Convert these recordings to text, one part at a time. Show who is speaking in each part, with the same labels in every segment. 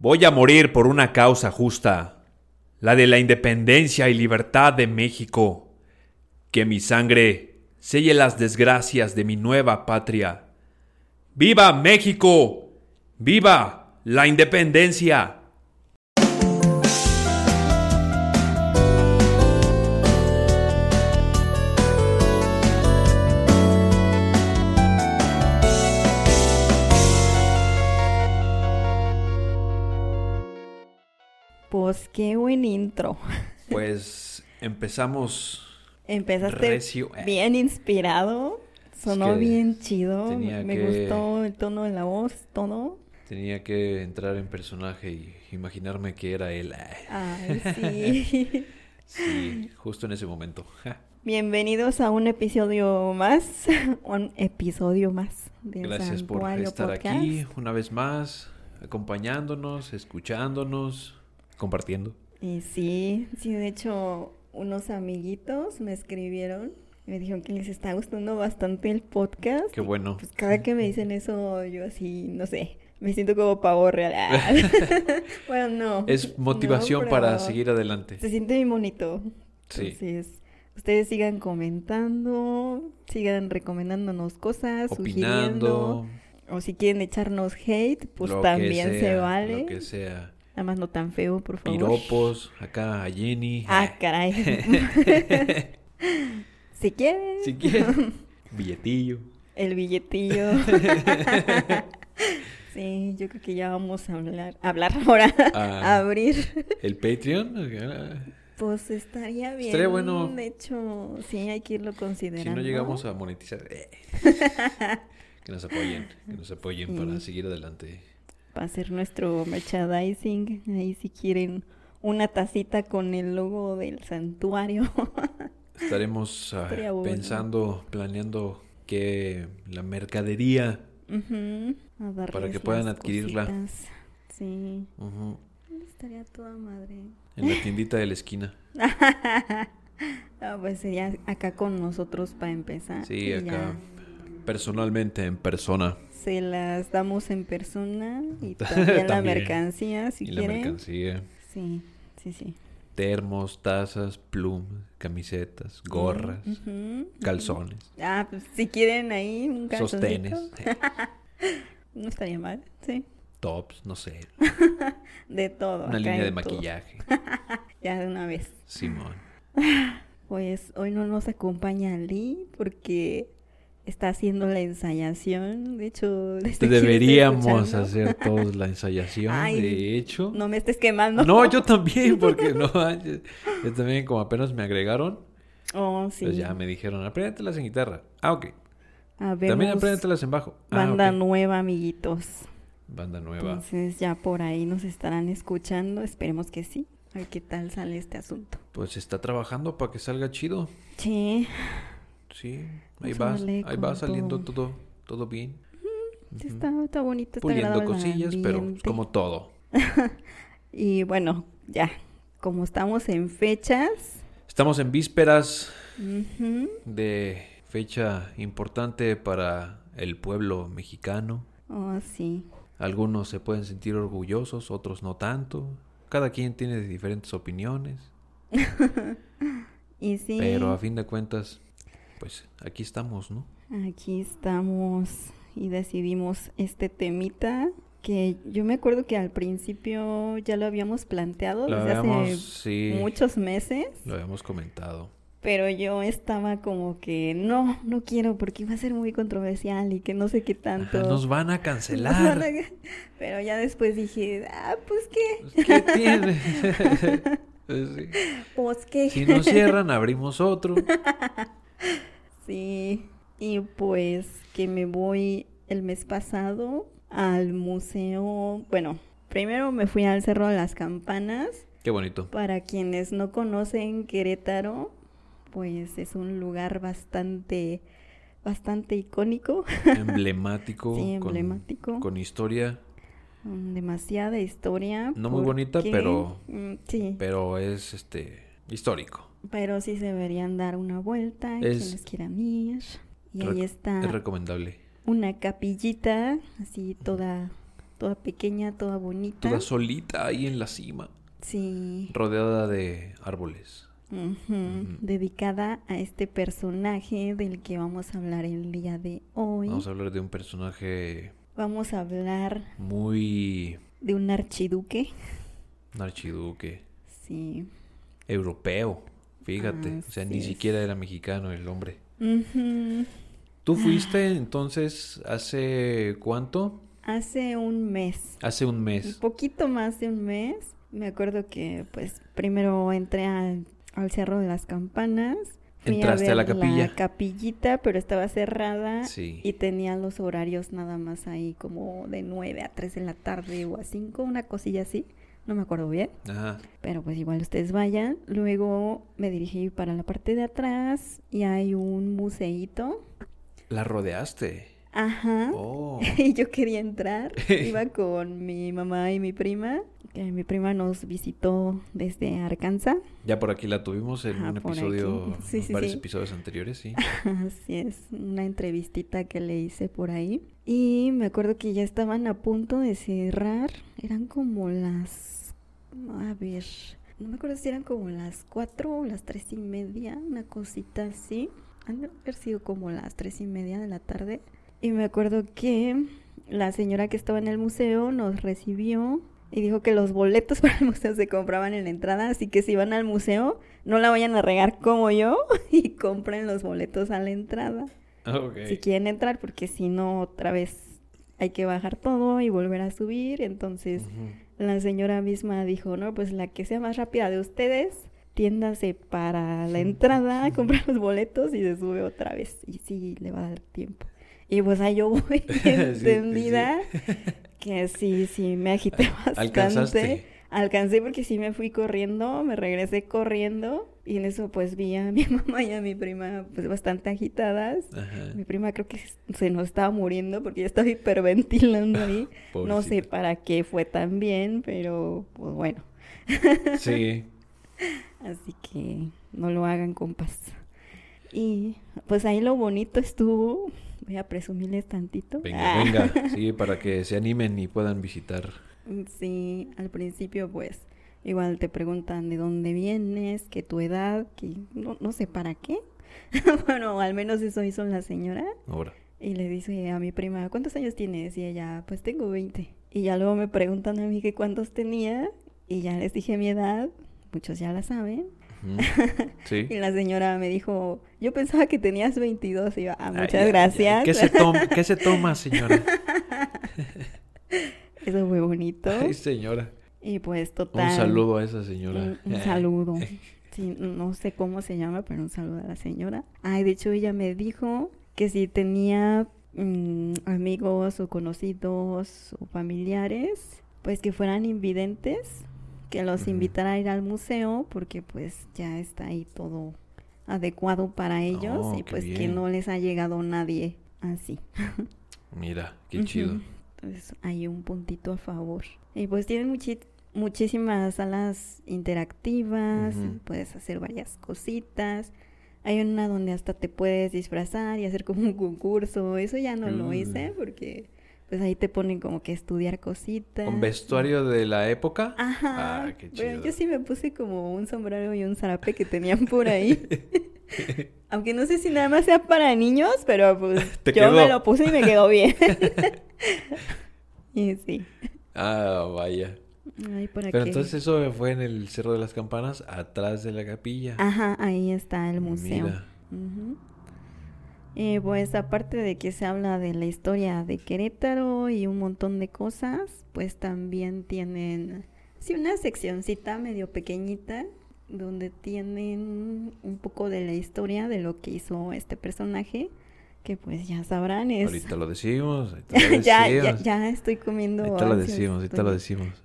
Speaker 1: Voy a morir por una causa justa, la de la independencia y libertad de México. Que mi sangre selle las desgracias de mi nueva patria. ¡Viva México! ¡Viva la independencia!
Speaker 2: Pues qué buen intro.
Speaker 1: Pues empezamos
Speaker 2: Empezaste
Speaker 1: recio. Eh,
Speaker 2: bien inspirado. Sonó
Speaker 1: que
Speaker 2: bien chido. Me
Speaker 1: que-
Speaker 2: gustó el tono de la voz, todo.
Speaker 1: Tenía que entrar en personaje y imaginarme que era él.
Speaker 2: Ay, sí.
Speaker 1: Sí, justo en ese momento.
Speaker 2: Bienvenidos a un episodio más. Un episodio más del
Speaker 1: Gracias por estar
Speaker 2: Podcast.
Speaker 1: aquí una vez más, acompañándonos, escuchándonos, compartiendo.
Speaker 2: Y sí, sí, de hecho, unos amiguitos me escribieron. y Me dijeron que les está gustando bastante el podcast.
Speaker 1: Qué bueno.
Speaker 2: Pues cada que me dicen eso, yo así, no sé, me siento como pavo real. bueno, no.
Speaker 1: Es motivación
Speaker 2: no,
Speaker 1: para seguir adelante.
Speaker 2: Se siente bien bonito.
Speaker 1: Sí.
Speaker 2: Entonces, ustedes sigan comentando, sigan recomendándonos cosas,
Speaker 1: Opinando,
Speaker 2: sugiriendo. O si quieren echarnos hate, pues también se vale.
Speaker 1: Lo que sea.
Speaker 2: Nada más no tan feo, por favor.
Speaker 1: Piropos, acá a Jenny.
Speaker 2: Ah, caray. si quieren.
Speaker 1: si quieren. Billetillo.
Speaker 2: El billetillo. sí, yo creo que ya vamos a hablar, hablar ahora,
Speaker 1: Ah.
Speaker 2: a abrir.
Speaker 1: El Patreon.
Speaker 2: Pues estaría bien.
Speaker 1: Estaría bueno.
Speaker 2: De hecho, sí, hay que irlo
Speaker 1: Si
Speaker 2: considerando.
Speaker 1: no llegamos a monetizar. eh. que nos apoyen. Que nos apoyen para seguir adelante.
Speaker 2: Para hacer nuestro merchandising. Ahí si quieren una tacita con el logo del santuario.
Speaker 1: Estaremos ah, pensando, planeando que la mercadería.
Speaker 2: Ujú, a
Speaker 1: Para que puedan adquirirla.
Speaker 2: cositas. Sí,
Speaker 1: ujú,
Speaker 2: estaría toda madre.
Speaker 1: en la tiendita de la esquina.
Speaker 2: Ah, pues sería acá con nosotros para empezar.
Speaker 1: Sí, acá.
Speaker 2: ya
Speaker 1: Personalmente, en persona.
Speaker 2: Se las damos en persona y también, la mercancía, si
Speaker 1: y la
Speaker 2: quieren.
Speaker 1: mercancía.
Speaker 2: Sí, sí, sí.
Speaker 1: Termos, tazas, plumas, camisetas, gorras, calzones,
Speaker 2: Ah, pues si quieren ahí un calzoncito.
Speaker 1: sostenes,
Speaker 2: No estaría mal, sí.
Speaker 1: tops, no sé.
Speaker 2: De todo.
Speaker 1: Una línea de
Speaker 2: todo.
Speaker 1: maquillaje.
Speaker 2: Ya de una vez.
Speaker 1: Simón.
Speaker 2: Pues hoy no nos acompaña Lee porque está haciendo la ensayación. De hecho, estoy
Speaker 1: Deberíamos hacer todos la ensayación,
Speaker 2: Ay,
Speaker 1: de hecho.
Speaker 2: No me estés quemando.
Speaker 1: No, yo también, porque no, yo también como apenas me agregaron,
Speaker 2: Oh, sí.
Speaker 1: pues ya me dijeron, apréndetelas en guitarra. Ah, ok.
Speaker 2: Habemos
Speaker 1: También apréndetelas en bajo. Ah,
Speaker 2: banda nueva, amiguitos.
Speaker 1: Banda nueva.
Speaker 2: Entonces ya por ahí nos estarán escuchando. Esperemos que sí. A ver qué tal sale este asunto.
Speaker 1: Pues está trabajando para que salga chido.
Speaker 2: Sí,
Speaker 1: Sí, ahí va, ahí va saliendo
Speaker 2: todo.
Speaker 1: todo, bien. Ujú.
Speaker 2: está, está bonito, está
Speaker 1: Puliendo cosillas, pero
Speaker 2: ambiente.
Speaker 1: como todo.
Speaker 2: Y bueno, ya, como estamos en fechas,
Speaker 1: Estamos en vísperas
Speaker 2: ujú,
Speaker 1: de fecha importante para el pueblo mexicano.
Speaker 2: oh sí,
Speaker 1: Algunos se pueden sentir orgullosos, otros no tanto. Cada quien tiene diferentes opiniones,
Speaker 2: y sí,
Speaker 1: pero a fin de cuentas, pues aquí estamos, ¿no?
Speaker 2: aquí estamos y decidimos este temita que yo me acuerdo que al principio ya lo habíamos planteado
Speaker 1: Lo
Speaker 2: desde
Speaker 1: habíamos,
Speaker 2: hace
Speaker 1: sí,
Speaker 2: muchos meses,
Speaker 1: lo habíamos comentado.
Speaker 2: pero yo estaba como que no, no quiero porque iba a ser muy controversial y que no sé qué tanto.
Speaker 1: Ajá, nos van a cancelar.
Speaker 2: van a- Pero ya después dije, ah, pues qué,
Speaker 1: Pues, ¿Qué tiene? Pues, sí.
Speaker 2: pues qué.
Speaker 1: Si nos cierran, abrimos otro.
Speaker 2: Sí, y pues que me voy el mes pasado al museo, bueno, primero me fui al Cerro de las Campanas,
Speaker 1: Qué bonito.
Speaker 2: para quienes no conocen Querétaro, pues es un lugar bastante, bastante icónico,
Speaker 1: Emblemático.
Speaker 2: Sí, emblemático.
Speaker 1: Con, historia,
Speaker 2: demasiada historia.
Speaker 1: No muy bonita, pero-
Speaker 2: Mm, Sí,
Speaker 1: pero es este histórico.
Speaker 2: Pero sí se deberían dar una vuelta,
Speaker 1: Es-
Speaker 2: quienes quieran ir. Y ahí está
Speaker 1: Es recomendable.
Speaker 2: una capillita, así toda toda pequeña, toda bonita.
Speaker 1: Toda solita ahí en la cima.
Speaker 2: Sí.
Speaker 1: Rodeada de árboles.
Speaker 2: Dedicada a este personaje del que vamos a hablar el día de hoy.
Speaker 1: Vamos a hablar de un personaje
Speaker 2: Vamos a hablar
Speaker 1: muy
Speaker 2: de un archiduque.
Speaker 1: un archiduque
Speaker 2: Sí.
Speaker 1: europeo. Fíjate, o sea, ni
Speaker 2: es.
Speaker 1: siquiera era mexicano el hombre. ¿Tú fuiste entonces hace cuánto?
Speaker 2: Hace un mes.
Speaker 1: Hace un
Speaker 2: Un
Speaker 1: mes.
Speaker 2: poquito más de un mes. Me acuerdo que, pues, primero entré al, al Cerro de las Campanas. Fui
Speaker 1: Entraste a
Speaker 2: ver
Speaker 1: la capilla.
Speaker 2: capillita, pero estaba cerrada.
Speaker 1: Sí.
Speaker 2: Y tenía los horarios nada más ahí, como de 9 a 3 de la tarde o a 5, una cosilla así. No me acuerdo bien.
Speaker 1: Ajá.
Speaker 2: Pero pues igual ustedes vayan. Luego me dirigí para la parte de atrás y hay un museíto.
Speaker 1: La rodeaste.
Speaker 2: Ajá.
Speaker 1: Oh.
Speaker 2: Y yo quería entrar. Iba con mi mamá y mi prima. que mi prima nos visitó desde Arkansas.
Speaker 1: Ya por aquí la tuvimos en
Speaker 2: Ajá,
Speaker 1: un episodio.
Speaker 2: Sí, sí,
Speaker 1: varios
Speaker 2: sí.
Speaker 1: episodios anteriores, sí.
Speaker 2: Así es, una entrevistita que le hice por ahí. Y me acuerdo que ya estaban a punto de cerrar. Eran como las... A ver, no me acuerdo si eran como las cuatro o las tres y media, una cosita así. Han de haber sido como las tres y media de la tarde. Y me acuerdo que la señora que estaba en el museo nos recibió y dijo que los boletos para el museo se compraban en la entrada, así que si van al museo, no la vayan a regar como yo y compren los boletos a la entrada. Si quieren entrar, porque si no, otra vez hay que bajar todo y volver a subir. Entonces. La señora misma dijo, no, pues la que sea más rápida de ustedes, tiéndase para la entrada, compra los boletos y se sube otra vez. Y sí, le va a dar tiempo. Y pues ahí yo voy
Speaker 1: Sí, sí,
Speaker 2: entendida, que sí, sí, me agité bastante.
Speaker 1: Alcanzaste.
Speaker 2: Alcancé porque sí me fui corriendo, me regresé corriendo y en eso pues vi a mi mamá y a mi prima pues bastante agitadas.
Speaker 1: Ajá.
Speaker 2: Mi prima creo que se nos estaba muriendo porque ya estaba hiperventilando ahí. no sé para qué fue tan bien, pero pues bueno.
Speaker 1: Sí.
Speaker 2: Así que no lo hagan compas. Y pues ahí lo bonito estuvo. Voy a presumirles tantito.
Speaker 1: Venga,
Speaker 2: Ah.
Speaker 1: venga. Sí, para que se animen y puedan visitar.
Speaker 2: Sí, al principio pues igual te preguntan de dónde vienes, que tu edad, que no, no sé para qué. bueno, al menos eso hizo la señora.
Speaker 1: Ahora.
Speaker 2: Y le dice a mi prima, ¿cuántos años tienes? Y ella, pues tengo 20. Y ya luego me preguntan a mí que cuántos tenía. Y ya les dije mi edad. Muchos ya la saben.
Speaker 1: Sí.
Speaker 2: Y la señora me dijo, yo pensaba que tenías 22. Y yo, ah, muchas gracias.
Speaker 1: ¿Qué se, toma, ¿Qué se toma, señora?
Speaker 2: Eso fue bonito.
Speaker 1: Ay, señora.
Speaker 2: Y pues total.
Speaker 1: Un saludo a esa señora.
Speaker 2: Un, un saludo. Sí, no sé cómo se llama, pero un saludo a la señora. Ay, de hecho ella me dijo que si tenía mm, amigos o conocidos o familiares, pues que fueran invidentes, que los
Speaker 1: Ujú.
Speaker 2: invitara a ir al museo porque pues ya está ahí todo adecuado para ellos
Speaker 1: Oh,
Speaker 2: y pues que no les ha llegado nadie así.
Speaker 1: Mira, qué chido.
Speaker 2: Entonces hay un puntito a favor. Y pues tienen muchi- muchísimas salas interactivas, puedes hacer varias cositas. Hay una donde hasta te puedes disfrazar y hacer como un concurso. Eso ya no lo
Speaker 1: Uh.
Speaker 2: hice porque pues ahí te ponen como que estudiar cositas.
Speaker 1: ¿Con vestuario de la época?
Speaker 2: Ajá.
Speaker 1: Ah, qué
Speaker 2: Bueno, yo sí me puse como un sombrero y un zarape que tenían por ahí. Aunque no sé si nada más sea para niños, pero pues yo me lo puse y me quedó bien. y sí.
Speaker 1: Ah, vaya.
Speaker 2: Ay, para
Speaker 1: Pero entonces eso fue en el Cerro de las Campanas, atrás de la capilla.
Speaker 2: Ajá, ahí está el museo.
Speaker 1: Mira.
Speaker 2: Y pues aparte de que se habla de la historia de Querétaro y un montón de cosas, pues también tienen, sí, una seccioncita medio pequeñita donde tienen un poco de la historia de lo que hizo este personaje, que pues ya sabrán es...
Speaker 1: Ahorita lo decimos. Ahorita lo decimos.
Speaker 2: ya, ya, ya estoy comiendo.
Speaker 1: Ahorita lo decimos, ahorita lo
Speaker 2: estoy-
Speaker 1: decimos.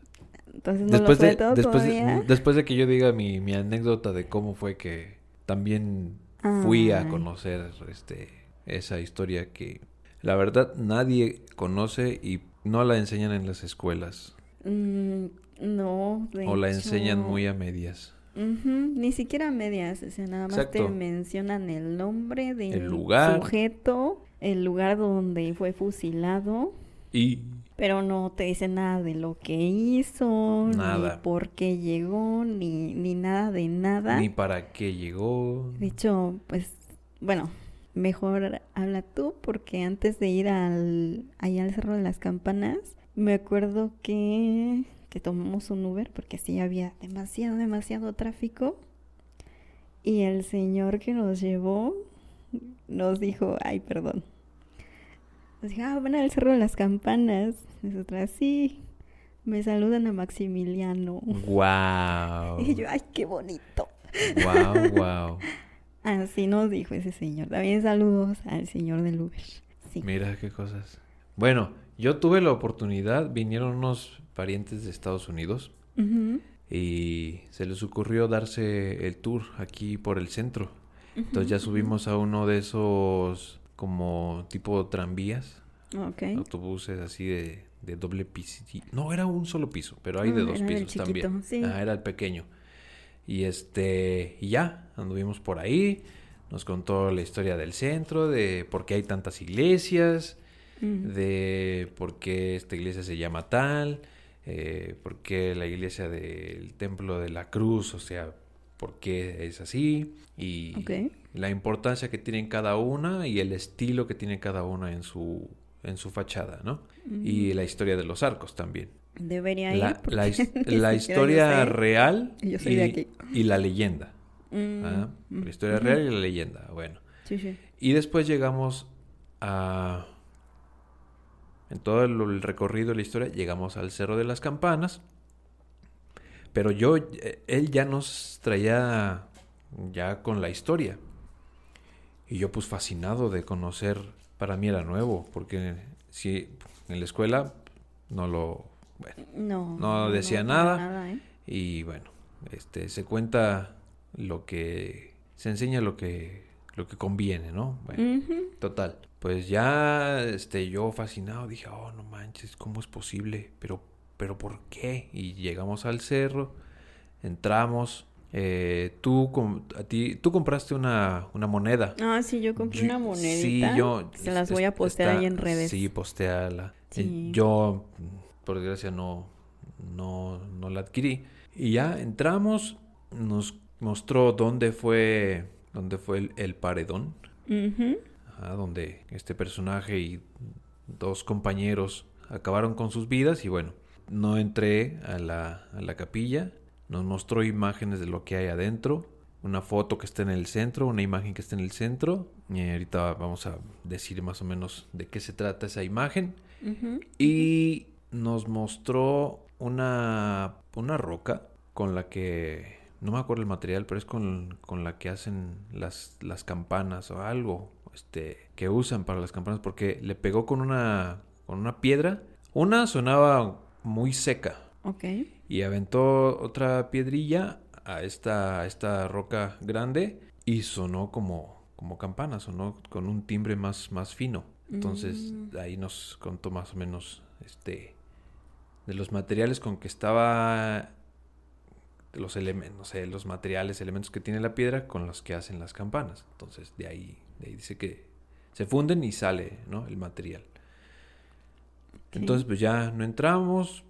Speaker 2: Entonces no
Speaker 1: Después
Speaker 2: lo
Speaker 1: de, después, de, después de que yo diga mi, mi anécdota de cómo fue que también fui a conocer este esa historia que la verdad nadie conoce y no la enseñan en las escuelas.
Speaker 2: Mm, no, de
Speaker 1: o la enseñan muy a medias.
Speaker 2: Ni siquiera a medias, o sea, nada más te mencionan el nombre del
Speaker 1: El lugar.
Speaker 2: sujeto, el lugar donde fue fusilado.
Speaker 1: Y
Speaker 2: Pero no te dice nada de lo que hizo,
Speaker 1: Nada.
Speaker 2: ni por qué llegó, ni, ni nada de nada.
Speaker 1: Ni para qué llegó.
Speaker 2: De hecho, pues, bueno, mejor habla tú, porque antes de ir al, ahí al Cerro de las Campanas, me acuerdo que, que tomamos un Uber, porque sí había demasiado, demasiado tráfico. Y el señor que nos llevó nos dijo, ay, perdón. Dijo, ah, van al Cerro de las Campanas. Nosotras, sí, me saludan a Maximiliano.
Speaker 1: Wow.
Speaker 2: Y yo, ay, qué bonito.
Speaker 1: Wow, wow.
Speaker 2: Así nos dijo ese señor. También saludos al señor del Uber. Sí.
Speaker 1: Mira qué cosas. Bueno, yo tuve la oportunidad, vinieron unos parientes de Estados Unidos
Speaker 2: Ujú,
Speaker 1: y se les ocurrió darse el tour aquí por el centro. Entonces ya subimos a uno de esos como tipo tranvías, autobuses así de, de doble piso. No, era un solo piso, pero hay de
Speaker 2: Ah,
Speaker 1: dos pisos también.
Speaker 2: chiquito, sí.
Speaker 1: Ah, era el pequeño. Y este, y ya, anduvimos por ahí, nos contó la historia del centro, de por qué hay tantas iglesias,
Speaker 2: Mm.
Speaker 1: de por qué esta iglesia se llama tal, eh, por qué la iglesia del Templo de la Cruz, o sea, por qué es así, y la importancia que tienen cada una y el estilo que tiene cada una en su, en su fachada, ¿no? Y
Speaker 2: Mm.
Speaker 1: la historia de los arcos también.
Speaker 2: Debería ir.
Speaker 1: La, historia
Speaker 2: yo
Speaker 1: real
Speaker 2: Yo soy
Speaker 1: y,
Speaker 2: de aquí.
Speaker 1: y la leyenda.
Speaker 2: Mm,
Speaker 1: ¿ah?
Speaker 2: mm,
Speaker 1: La historia
Speaker 2: ujú.
Speaker 1: real y la leyenda, bueno.
Speaker 2: Sí, sí.
Speaker 1: Y después llegamos a... En todo el recorrido de la historia llegamos al Cerro de las Campanas. Pero yo, eh, él ya nos traía ya con la historia. Y yo pues fascinado de conocer, para mí era nuevo, porque si en la escuela no lo... Bueno,
Speaker 2: No.
Speaker 1: No decía
Speaker 2: para
Speaker 1: nada.
Speaker 2: ¿eh?
Speaker 1: y bueno, este se cuenta lo que se enseña lo que lo que conviene, ¿no? Bueno, total. Pues ya este yo fascinado dije, "Oh, no manches, ¿cómo es posible? Pero pero ¿por qué?" Y llegamos al cerro, entramos eh, tú a ti tú compraste una, una moneda.
Speaker 2: Ah, sí, yo compré
Speaker 1: Yo-
Speaker 2: una monedita.
Speaker 1: Sí, yo
Speaker 2: Se las voy a postear
Speaker 1: está-
Speaker 2: ahí en redes.
Speaker 1: Sí, posteala. Eh. Yo por desgracia no no no la adquirí. Y ya entramos, nos mostró dónde fue dónde fue el, el paredón, ajá, donde este personaje y dos compañeros acabaron con sus vidas y bueno, no entré a la, a la capilla, nos mostró imágenes de lo que hay adentro, una foto que está en el centro, una imagen que está en el centro, y ahorita vamos a decir más o menos de qué se trata esa imagen, y nos mostró una, una roca con la que, no me acuerdo el material, pero es con, con la que hacen las, las campanas o algo este, que usan para las campanas, porque le pegó con una, con una piedra. Una sonaba muy seca
Speaker 2: Ok.
Speaker 1: y aventó otra piedrilla a esta, a esta roca grande y sonó como, como campana, sonó con un timbre más, más fino. Entonces
Speaker 2: Mm.
Speaker 1: ahí nos contó más o menos este de los materiales con que estaba de los elementos, no sé, los materiales, elementos que tiene la piedra con los que hacen las campanas. Entonces de ahí, de ahí dice que se funden y sale, ¿no? El material. Entonces pues ya no entramos,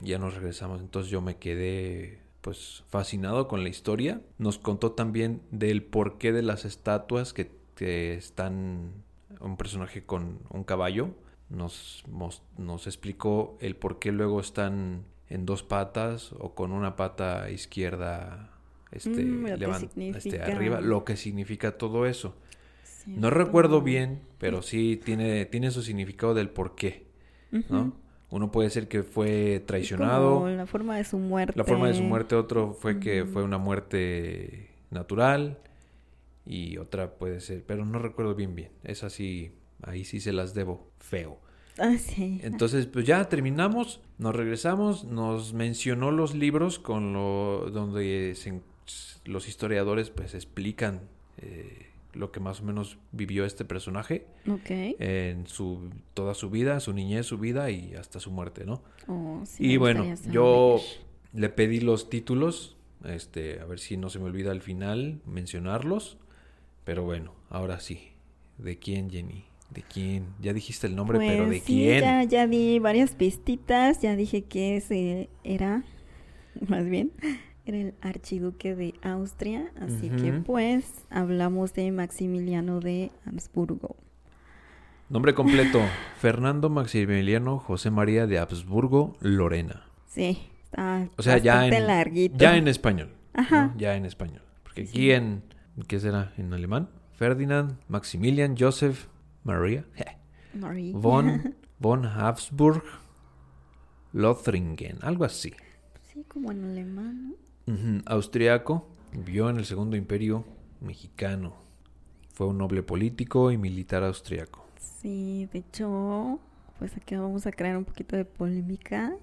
Speaker 1: ya nos regresamos. Entonces yo me quedé pues fascinado con la historia. Nos contó también del porqué de las estatuas que, que están un personaje con un caballo. Nos, nos explicó el por qué luego están en dos patas o con una pata izquierda este,
Speaker 2: Mm, lo
Speaker 1: este, arriba, lo que significa todo eso. No recuerdo bien, pero sí tiene, tiene su significado del por qué, ¿no? Uno puede ser que fue traicionado,
Speaker 2: como la forma de su muerte.
Speaker 1: la forma de su muerte, otro fue que fue una muerte natural y otra puede ser, pero no recuerdo bien bien. Es así, ahí sí se las debo, feo.
Speaker 2: Ah, sí.
Speaker 1: Entonces, pues ya terminamos, nos regresamos, nos mencionó los libros con lo donde se los historiadores pues explican eh, lo que más o menos vivió este personaje
Speaker 2: Ok.
Speaker 1: en su toda su vida, su niñez, su vida y hasta su muerte, ¿no?
Speaker 2: Oh, sí,
Speaker 1: y bueno, yo le pedí los títulos, este, a ver si no se me olvida al final mencionarlos, pero bueno, ahora sí, ¿de quién Jenny? ¿De quién? Ya dijiste el nombre, pero
Speaker 2: Pues
Speaker 1: ¿de
Speaker 2: sí,
Speaker 1: quién?
Speaker 2: Ya, ya di varias pistitas, ya dije que ese era, más bien, era el archiduque de Austria, así que pues hablamos de Maximiliano de Habsburgo.
Speaker 1: Nombre completo: Fernando Maximiliano José María de Habsburgo Lorena.
Speaker 2: Sí, está
Speaker 1: O sea, ya
Speaker 2: bastante
Speaker 1: en,
Speaker 2: larguito.
Speaker 1: ya en español. ¿no?
Speaker 2: Ajá.
Speaker 1: Ya en español. Porque aquí en. ¿Qué será? ¿En alemán? Ferdinand Maximilian Joseph Maria
Speaker 2: Marie.
Speaker 1: von, von Habsburg Lothringen. Algo así.
Speaker 2: Sí, como en alemán, ¿no?
Speaker 1: Austriaco. Vivió en el Segundo Imperio Mexicano. Fue un noble político y militar austriaco.
Speaker 2: Sí, de hecho, pues aquí vamos a crear un poquito de polémica.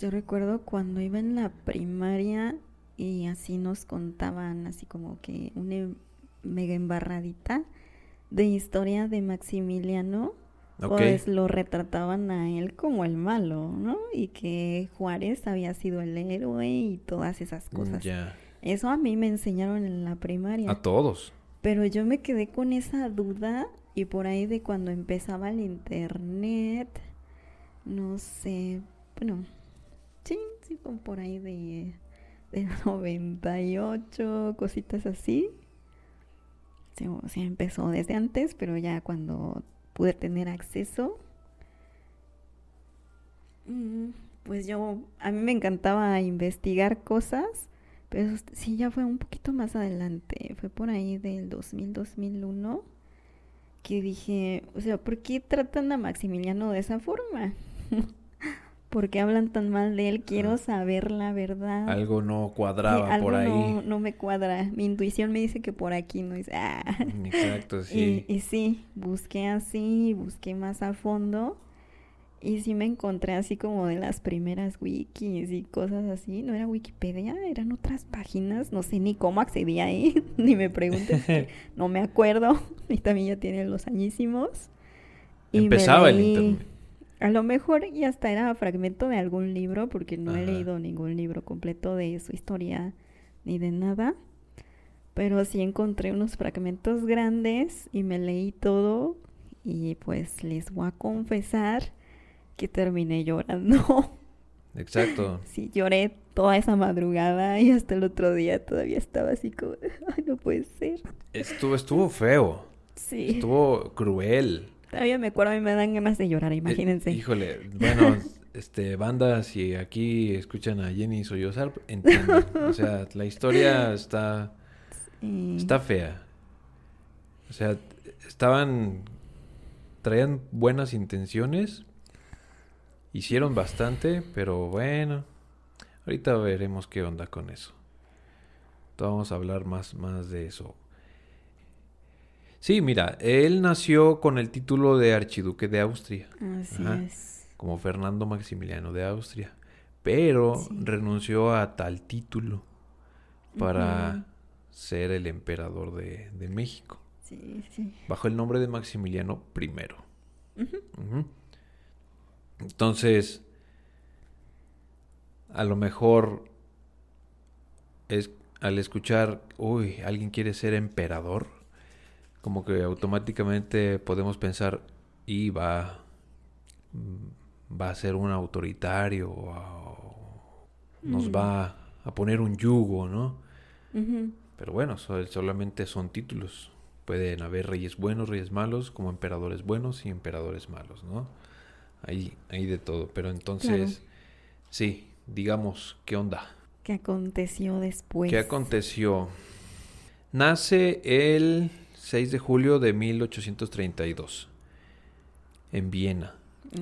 Speaker 2: Yo recuerdo cuando iba en la primaria y así nos contaban así como que una em- mega embarradita de historia de Maximiliano. Pues lo retrataban a él como el malo, ¿no? Y que Juárez había sido el héroe y todas esas cosas.
Speaker 1: Ya.
Speaker 2: Eso a mí me enseñaron en la primaria.
Speaker 1: A todos.
Speaker 2: Pero yo me quedé con esa duda y por ahí de cuando empezaba el internet, no sé, bueno, sí, sí, como por ahí de, del 98, cositas así. Sea, empezó desde antes, pero ya cuando pude tener acceso, mm, pues yo, a mí me encantaba investigar cosas, pero sí ya fue un poquito más adelante, fue por ahí del 2000, 2001, que dije, o sea, ¿por qué tratan a Maximiliano de esa forma? ¿Por qué hablan tan mal de él? Quiero
Speaker 1: Ah.
Speaker 2: saber la verdad.
Speaker 1: Algo no
Speaker 2: Sí,
Speaker 1: cuadraba
Speaker 2: algo
Speaker 1: por ahí.
Speaker 2: No, no me cuadra. Mi intuición me dice que por aquí no es. Ah.
Speaker 1: Exacto, sí.
Speaker 2: Y, y sí, busqué así, busqué más a fondo. Y sí me encontré así como de las primeras wikis y cosas así. No era Wikipedia, eran otras páginas. No sé ni cómo accedí ahí, ni me preguntes. no me acuerdo. Y también ya tiene los añísimos. Y me
Speaker 1: Empezaba el internet.
Speaker 2: A lo mejor y hasta era fragmento de algún libro, porque no he leído ningún libro completo de su historia ni de nada. Pero sí encontré unos fragmentos grandes y me leí todo. Y pues les voy a confesar que terminé llorando.
Speaker 1: Exacto.
Speaker 2: sí, lloré toda esa madrugada y hasta el otro día todavía estaba así como, ay, no puede ser.
Speaker 1: Estuvo, estuvo feo.
Speaker 2: Sí,
Speaker 1: Estuvo cruel.
Speaker 2: Todavía me acuerdo y me dan ganas de llorar,
Speaker 1: Eh,
Speaker 2: imagínense.
Speaker 1: híjole, bueno, este, banda, si aquí escuchan a Jenny sollozar, entienden. O sea, la historia está,
Speaker 2: Sí.
Speaker 1: está fea. O sea, estaban, traían buenas intenciones, hicieron bastante, pero bueno, ahorita veremos qué onda con eso. Vamos a hablar más, más de eso. Sí, mira, él nació con el título de archiduque de Austria
Speaker 2: Así
Speaker 1: Ajá.
Speaker 2: es.
Speaker 1: como Fernando Maximiliano de Austria, pero
Speaker 2: Sí.
Speaker 1: renunció a tal título para ser el emperador de, de México,
Speaker 2: Sí, sí.
Speaker 1: bajo el nombre de Maximiliano I. Entonces, a lo mejor es al escuchar, uy, alguien quiere ser emperador, como que automáticamente podemos pensar y va mm, va a ser un autoritario o nos
Speaker 2: Mm.
Speaker 1: va a poner un yugo, ¿no? Pero bueno, so- solamente son títulos. Pueden haber reyes buenos, reyes malos, como emperadores buenos y emperadores malos, ¿no? Hay, hay de todo. Pero entonces, sí, digamos, ¿qué onda?
Speaker 2: ¿Qué aconteció después?
Speaker 1: ¿Qué aconteció? Nace el 6 de julio de 1832 en Viena.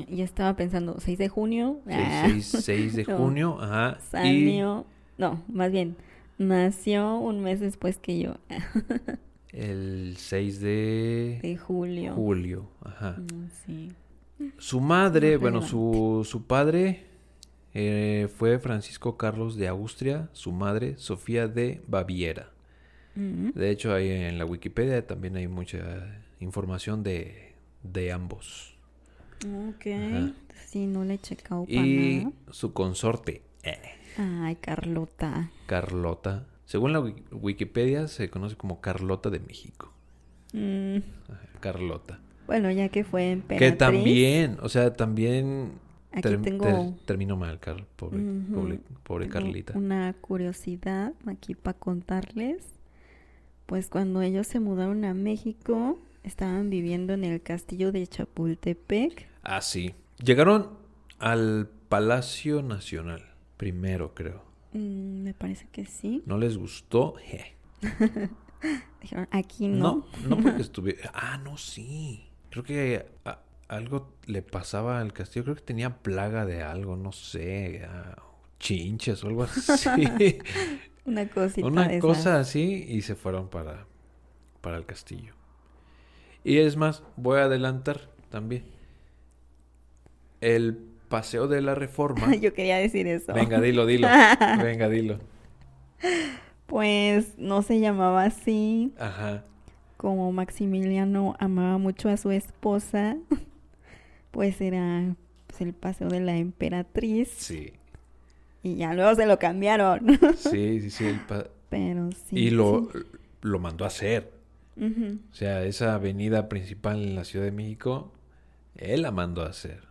Speaker 2: Ya estaba pensando, 6 de junio.
Speaker 1: Sí,
Speaker 2: Ah,
Speaker 1: 6, 6 de
Speaker 2: No.
Speaker 1: junio, ajá. Y
Speaker 2: Salió. No, más bien, nació un mes después que yo.
Speaker 1: el 6 de
Speaker 2: De julio.
Speaker 1: julio, ajá.
Speaker 2: Mm, Sí.
Speaker 1: Su madre, bueno, su, su padre eh, fue Francisco Carlos de Austria, su madre Sofía de Baviera.
Speaker 2: Mm,
Speaker 1: De hecho, ahí en la Wikipedia también hay mucha información de, de ambos.
Speaker 2: Ok.
Speaker 1: Ajá.
Speaker 2: Sí, no le he checado para
Speaker 1: Y
Speaker 2: nada.
Speaker 1: su consorte, eh,
Speaker 2: Ay, Carlota.
Speaker 1: Carlota. Según la Wiki- Wikipedia, se conoce como Carlota de México.
Speaker 2: Mm,
Speaker 1: Carlota.
Speaker 2: Bueno, ya que fue emperatriz.
Speaker 1: Que también, o sea, también
Speaker 2: Aquí
Speaker 1: ter-
Speaker 2: tengo
Speaker 1: ter- terminó mal, Carl, pobre,
Speaker 2: Ujú.
Speaker 1: pobre, pobre
Speaker 2: Tengo
Speaker 1: Carlita.
Speaker 2: Una curiosidad aquí para contarles. Pues cuando ellos se mudaron a México, estaban viviendo en el castillo de Chapultepec.
Speaker 1: Ah, sí. Llegaron al Palacio Nacional, primero creo.
Speaker 2: Mm, me parece que sí.
Speaker 1: ¿No les gustó? Je.
Speaker 2: Dijeron, aquí no.
Speaker 1: No, no porque estuviera... Ah, no, sí. Creo que a- algo le pasaba al castillo. Creo que tenía plaga de algo, no sé. ah, chinches o algo así.
Speaker 2: Una cosita
Speaker 1: Una
Speaker 2: de
Speaker 1: cosa
Speaker 2: esas.
Speaker 1: así y se fueron para, para el castillo. Y es más, voy a adelantar también. El paseo de la reforma.
Speaker 2: Yo quería decir eso.
Speaker 1: Venga, dilo, dilo. Venga, dilo.
Speaker 2: Pues no se llamaba así.
Speaker 1: Ajá.
Speaker 2: Como Maximiliano amaba mucho a su esposa, pues era pues, el paseo de la emperatriz.
Speaker 1: Sí.
Speaker 2: Y ya luego se lo cambiaron.
Speaker 1: Sí, sí, sí.
Speaker 2: Pero sí.
Speaker 1: y lo,
Speaker 2: sí.
Speaker 1: lo mandó a hacer. O sea, esa avenida principal en la Ciudad de México, él la mandó a hacer.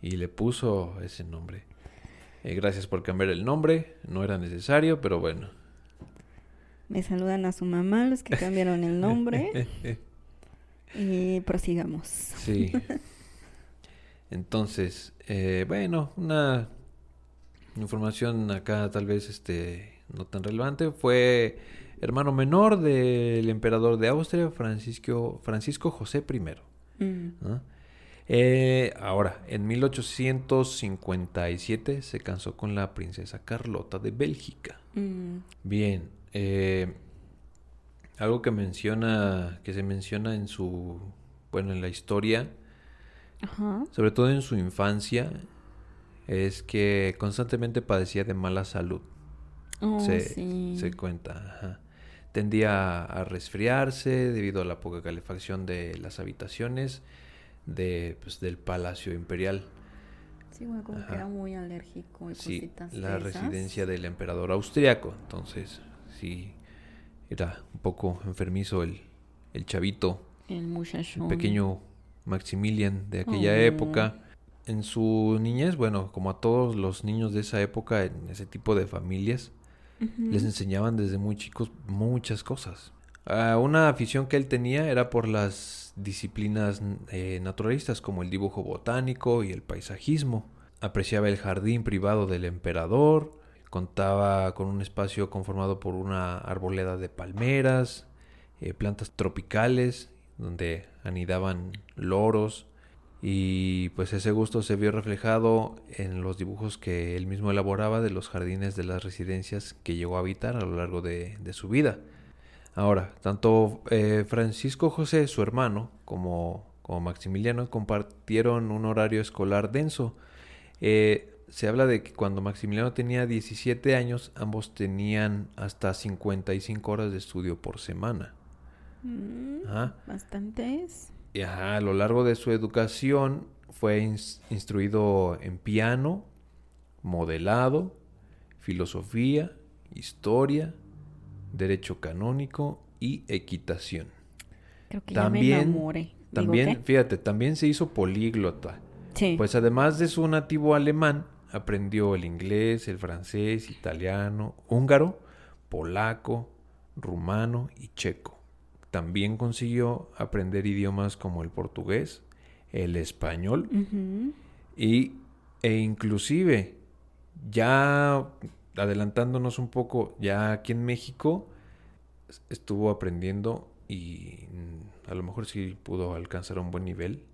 Speaker 1: Y le puso ese nombre. Eh, gracias por cambiar el nombre. No era necesario, pero bueno.
Speaker 2: Me saludan a su mamá, los que cambiaron el nombre. y prosigamos.
Speaker 1: Sí. Entonces, eh, bueno, una información acá tal vez este no tan relevante. Fue hermano menor del emperador de Austria, Francisco, Francisco José I.
Speaker 2: Mm,
Speaker 1: ¿no? Eh, ahora, en 1857 se casó con la princesa Carlota de Bélgica.
Speaker 2: mm,
Speaker 1: Bien, eh, algo que menciona, que se menciona en su, bueno, en la historia,
Speaker 2: Ajá.
Speaker 1: sobre todo en su infancia, es que constantemente padecía de mala salud.
Speaker 2: Oh,
Speaker 1: se,
Speaker 2: sí.
Speaker 1: se cuenta. ajá. Tendía a resfriarse debido a la poca calefacción de las habitaciones de, pues, del Palacio Imperial.
Speaker 2: Sí, bueno, como que era muy alérgico y
Speaker 1: Sí,
Speaker 2: cositas
Speaker 1: la
Speaker 2: esas.
Speaker 1: residencia del emperador austriaco. Entonces, sí, era un poco enfermizo el, el chavito,
Speaker 2: El muchacho.
Speaker 1: el pequeño Maximilian de aquella
Speaker 2: Oh.
Speaker 1: época. En su niñez, bueno, como a todos los niños de esa época, en ese tipo de familias, les enseñaban desde muy chicos muchas cosas. Ah, una afición que él tenía era por las disciplinas eh, naturalistas como el dibujo botánico y el paisajismo. Apreciaba el jardín privado del emperador, contaba con un espacio conformado por una arboleda de palmeras, eh, plantas tropicales donde anidaban loros y pues ese gusto se vio reflejado en los dibujos que él mismo elaboraba de los jardines de las residencias que llegó a habitar a lo largo de, de su vida. Ahora, tanto eh, Francisco José, su hermano, como, como Maximiliano compartieron un horario escolar denso. Eh, se habla de que cuando Maximiliano tenía 17 años, ambos tenían hasta 55 horas de estudio por semana.
Speaker 2: Mm. Bastantes.
Speaker 1: Y ajá, a lo largo de su educación fue ins- instruido en piano, modelado, filosofía, historia, derecho canónico y equitación.
Speaker 2: Creo que
Speaker 1: También-
Speaker 2: ya me enamoré. Digo,
Speaker 1: También, fíjate, también se hizo políglota.
Speaker 2: Sí.
Speaker 1: Pues además de su nativo alemán, aprendió el inglés, el francés, italiano, húngaro, polaco, rumano y checo. También consiguió aprender idiomas como el portugués, el español y, e inclusive ya adelantándonos un poco, ya aquí en México es- estuvo aprendiendo y mm, a lo mejor sí pudo alcanzar un buen nivel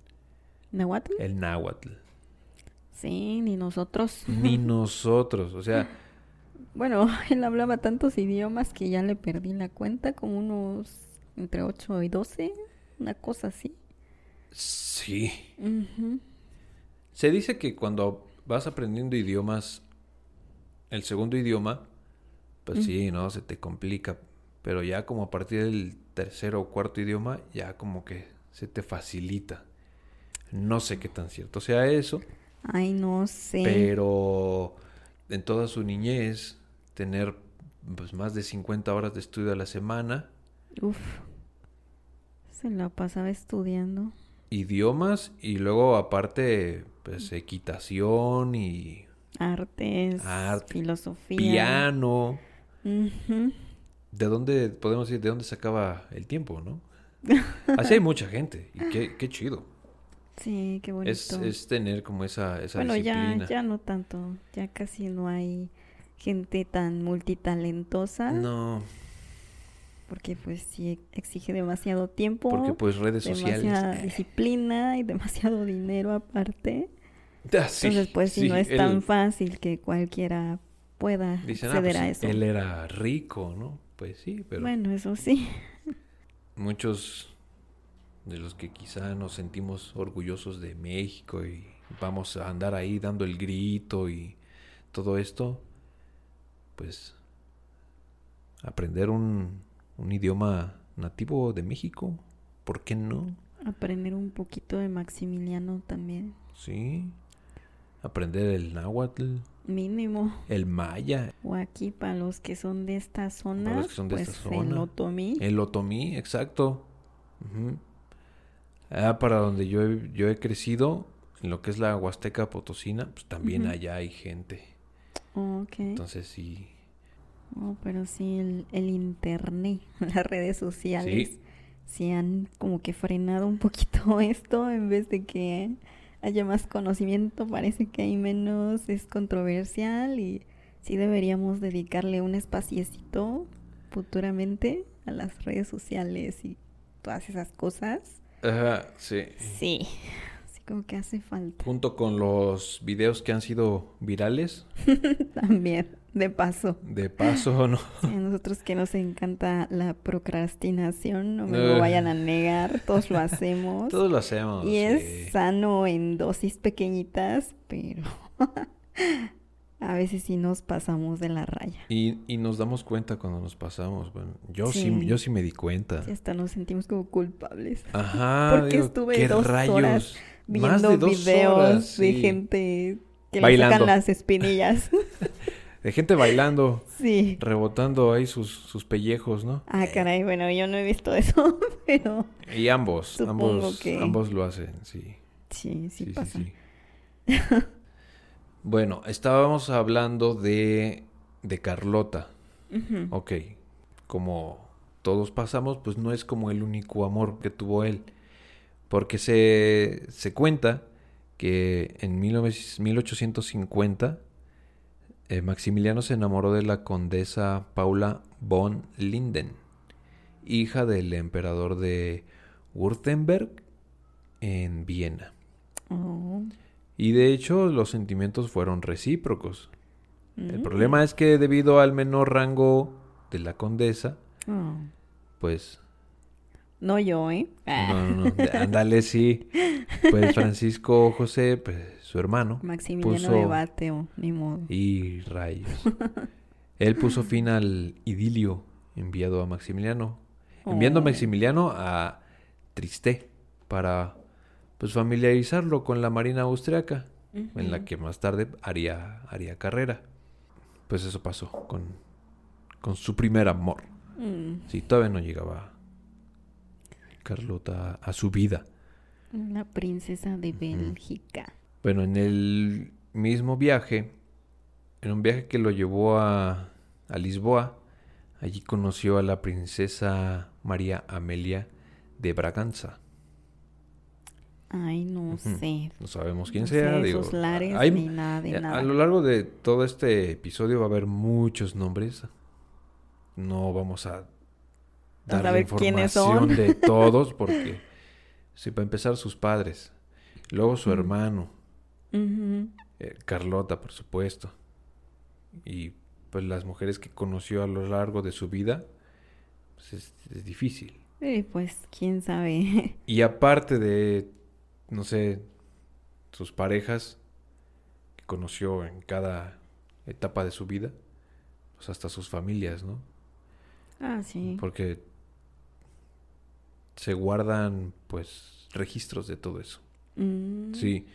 Speaker 2: ¿Nahuatl?
Speaker 1: el náhuatl.
Speaker 2: Sí, ni nosotros.
Speaker 1: Ni nosotros, o sea,
Speaker 2: Bueno, él hablaba tantos idiomas que ya le perdí la cuenta, como unos entre 8 y 12, una cosa así.
Speaker 1: sí. Se dice que cuando vas aprendiendo idiomas, el segundo idioma, pues sí, ¿no? Se te complica. Pero ya como a partir del tercero o cuarto idioma, ya como que se te facilita. No sé qué tan cierto sea eso,
Speaker 2: Ay, no sé.
Speaker 1: pero en toda su niñez, tener pues, más de 50 horas de estudio a la semana,
Speaker 2: Uf. Se la pasaba estudiando.
Speaker 1: Idiomas y luego aparte, pues equitación y
Speaker 2: Artes,
Speaker 1: Arte,
Speaker 2: filosofía.
Speaker 1: piano. ¿De dónde, podemos decir, de dónde sacaba el tiempo, no? Así hay mucha gente y qué, qué chido.
Speaker 2: Sí, qué bonito.
Speaker 1: Es, es tener como esa, esa
Speaker 2: bueno, ya, ya no tanto. Ya casi no hay gente tan multitalentosa.
Speaker 1: No,
Speaker 2: Porque pues sí exige demasiado tiempo.
Speaker 1: porque pues redes
Speaker 2: demasiada
Speaker 1: sociales.
Speaker 2: disciplina y demasiado dinero aparte.
Speaker 1: Ah, sí,
Speaker 2: Entonces, pues, si
Speaker 1: sí,
Speaker 2: no es
Speaker 1: él-
Speaker 2: tan fácil que cualquiera pueda
Speaker 1: Dicen, ah,
Speaker 2: acceder
Speaker 1: pues,
Speaker 2: a eso.
Speaker 1: él era rico, ¿no? Pues sí, pero
Speaker 2: Bueno, eso sí.
Speaker 1: muchos de los que quizá nos sentimos orgullosos de México y vamos a andar ahí dando el grito y todo esto, pues aprender un, un idioma nativo de México, ¿por qué no?
Speaker 2: Aprender un poquito de Maximiliano también.
Speaker 1: Sí, aprender el náhuatl,
Speaker 2: Mínimo.
Speaker 1: el maya,
Speaker 2: O aquí para los que son de esta zona.
Speaker 1: los que son de
Speaker 2: pues
Speaker 1: esta
Speaker 2: el
Speaker 1: zona.
Speaker 2: otomí.
Speaker 1: El otomí, exacto. Ah, para donde yo he, yo he crecido, en lo que es la Huasteca Potosina, pues también allá hay gente.
Speaker 2: Oh, ok.
Speaker 1: Entonces sí,
Speaker 2: Oh, pero sí, el, el internet, las redes sociales,
Speaker 1: Sí.
Speaker 2: sí han como que frenado un poquito esto en vez de que haya más conocimiento, parece que hay menos, es controversial y sí deberíamos dedicarle un espaciecito futuramente a las redes sociales y todas esas cosas.
Speaker 1: Ajá, sí.
Speaker 2: Sí, así como que hace falta
Speaker 1: Junto con los videos que han sido virales,
Speaker 2: también, de paso.
Speaker 1: de paso, ¿no?
Speaker 2: Sí, a nosotros que nos encanta la procrastinación, no me lo vayan a negar, todos lo hacemos.
Speaker 1: Todos lo hacemos.
Speaker 2: y
Speaker 1: sí.
Speaker 2: es sano en dosis pequeñitas, pero a veces sí nos pasamos de la raya.
Speaker 1: Y, y nos damos cuenta cuando nos pasamos. Bueno, yo sí,
Speaker 2: Sí.
Speaker 1: yo sí me di cuenta.
Speaker 2: Y hasta nos sentimos como culpables.
Speaker 1: Ajá.
Speaker 2: Porque
Speaker 1: digo,
Speaker 2: estuve
Speaker 1: ¿qué
Speaker 2: dos
Speaker 1: rayos?
Speaker 2: horas
Speaker 1: Más
Speaker 2: Viendo
Speaker 1: de dos
Speaker 2: videos
Speaker 1: horas,
Speaker 2: de
Speaker 1: sí.
Speaker 2: gente que le sacan las espinillas.
Speaker 1: De gente bailando,
Speaker 2: sí.
Speaker 1: rebotando ahí sus, sus pellejos, ¿no?
Speaker 2: Ah, caray, bueno, yo no he visto eso, pero
Speaker 1: Y ambos, ambos,
Speaker 2: que-
Speaker 1: ambos lo hacen, sí.
Speaker 2: sí, sí,
Speaker 1: Sí,
Speaker 2: pasa.
Speaker 1: sí. bueno, estábamos hablando de, de Carlota.
Speaker 2: Ujú.
Speaker 1: Ok, como todos pasamos, pues no es como el único amor que tuvo él. Porque se, se cuenta que en 19 1850 eh, Maximiliano se enamoró de la condesa Paula von Linden, hija del emperador de Württemberg en Viena.
Speaker 2: Oh.
Speaker 1: Y de hecho los sentimientos fueron recíprocos. El
Speaker 2: Mm.
Speaker 1: problema es que debido al menor rango de la condesa,
Speaker 2: Oh.
Speaker 1: pues
Speaker 2: No yo, ¿eh?
Speaker 1: No, no, ándale sí, pues Francisco José, pues su hermano,
Speaker 2: Maximiliano
Speaker 1: puso-
Speaker 2: de Bateo, ni modo.
Speaker 1: y rayos. Él puso fin al idilio enviado a Maximiliano, enviando a
Speaker 2: Oh.
Speaker 1: Maximiliano a Tristé para pues familiarizarlo con la marina austriaca, en la que más tarde haría haría carrera. Pues eso pasó con con su primer amor.
Speaker 2: Mm,
Speaker 1: Sí, todavía no llegaba Carlota a su vida.
Speaker 2: La princesa de Bélgica.
Speaker 1: Bueno, en el mismo viaje, en un viaje que lo llevó a, a Lisboa, allí conoció a la princesa María Amelia de Braganza.
Speaker 2: Ay, no sé.
Speaker 1: No sabemos quién
Speaker 2: No
Speaker 1: sea.
Speaker 2: sé
Speaker 1: digo,
Speaker 2: esos lares
Speaker 1: hay-
Speaker 2: ni nada de
Speaker 1: a-
Speaker 2: nada.
Speaker 1: A lo largo de todo este episodio va a haber muchos nombres. No vamos a dar la información de todos porque, sí, para empezar, sus padres, luego su
Speaker 2: Mm.
Speaker 1: hermano, Eh, Carlota, por supuesto, y pues las mujeres que conoció a lo largo de su vida, pues es, es difícil.
Speaker 2: Eh, pues quién sabe.
Speaker 1: Y aparte de, no sé, sus parejas que conoció en cada etapa de su vida, pues hasta sus familias, ¿no?
Speaker 2: ah, sí.
Speaker 1: Porque se guardan, pues, registros de todo eso.
Speaker 2: Mm,
Speaker 1: Sí,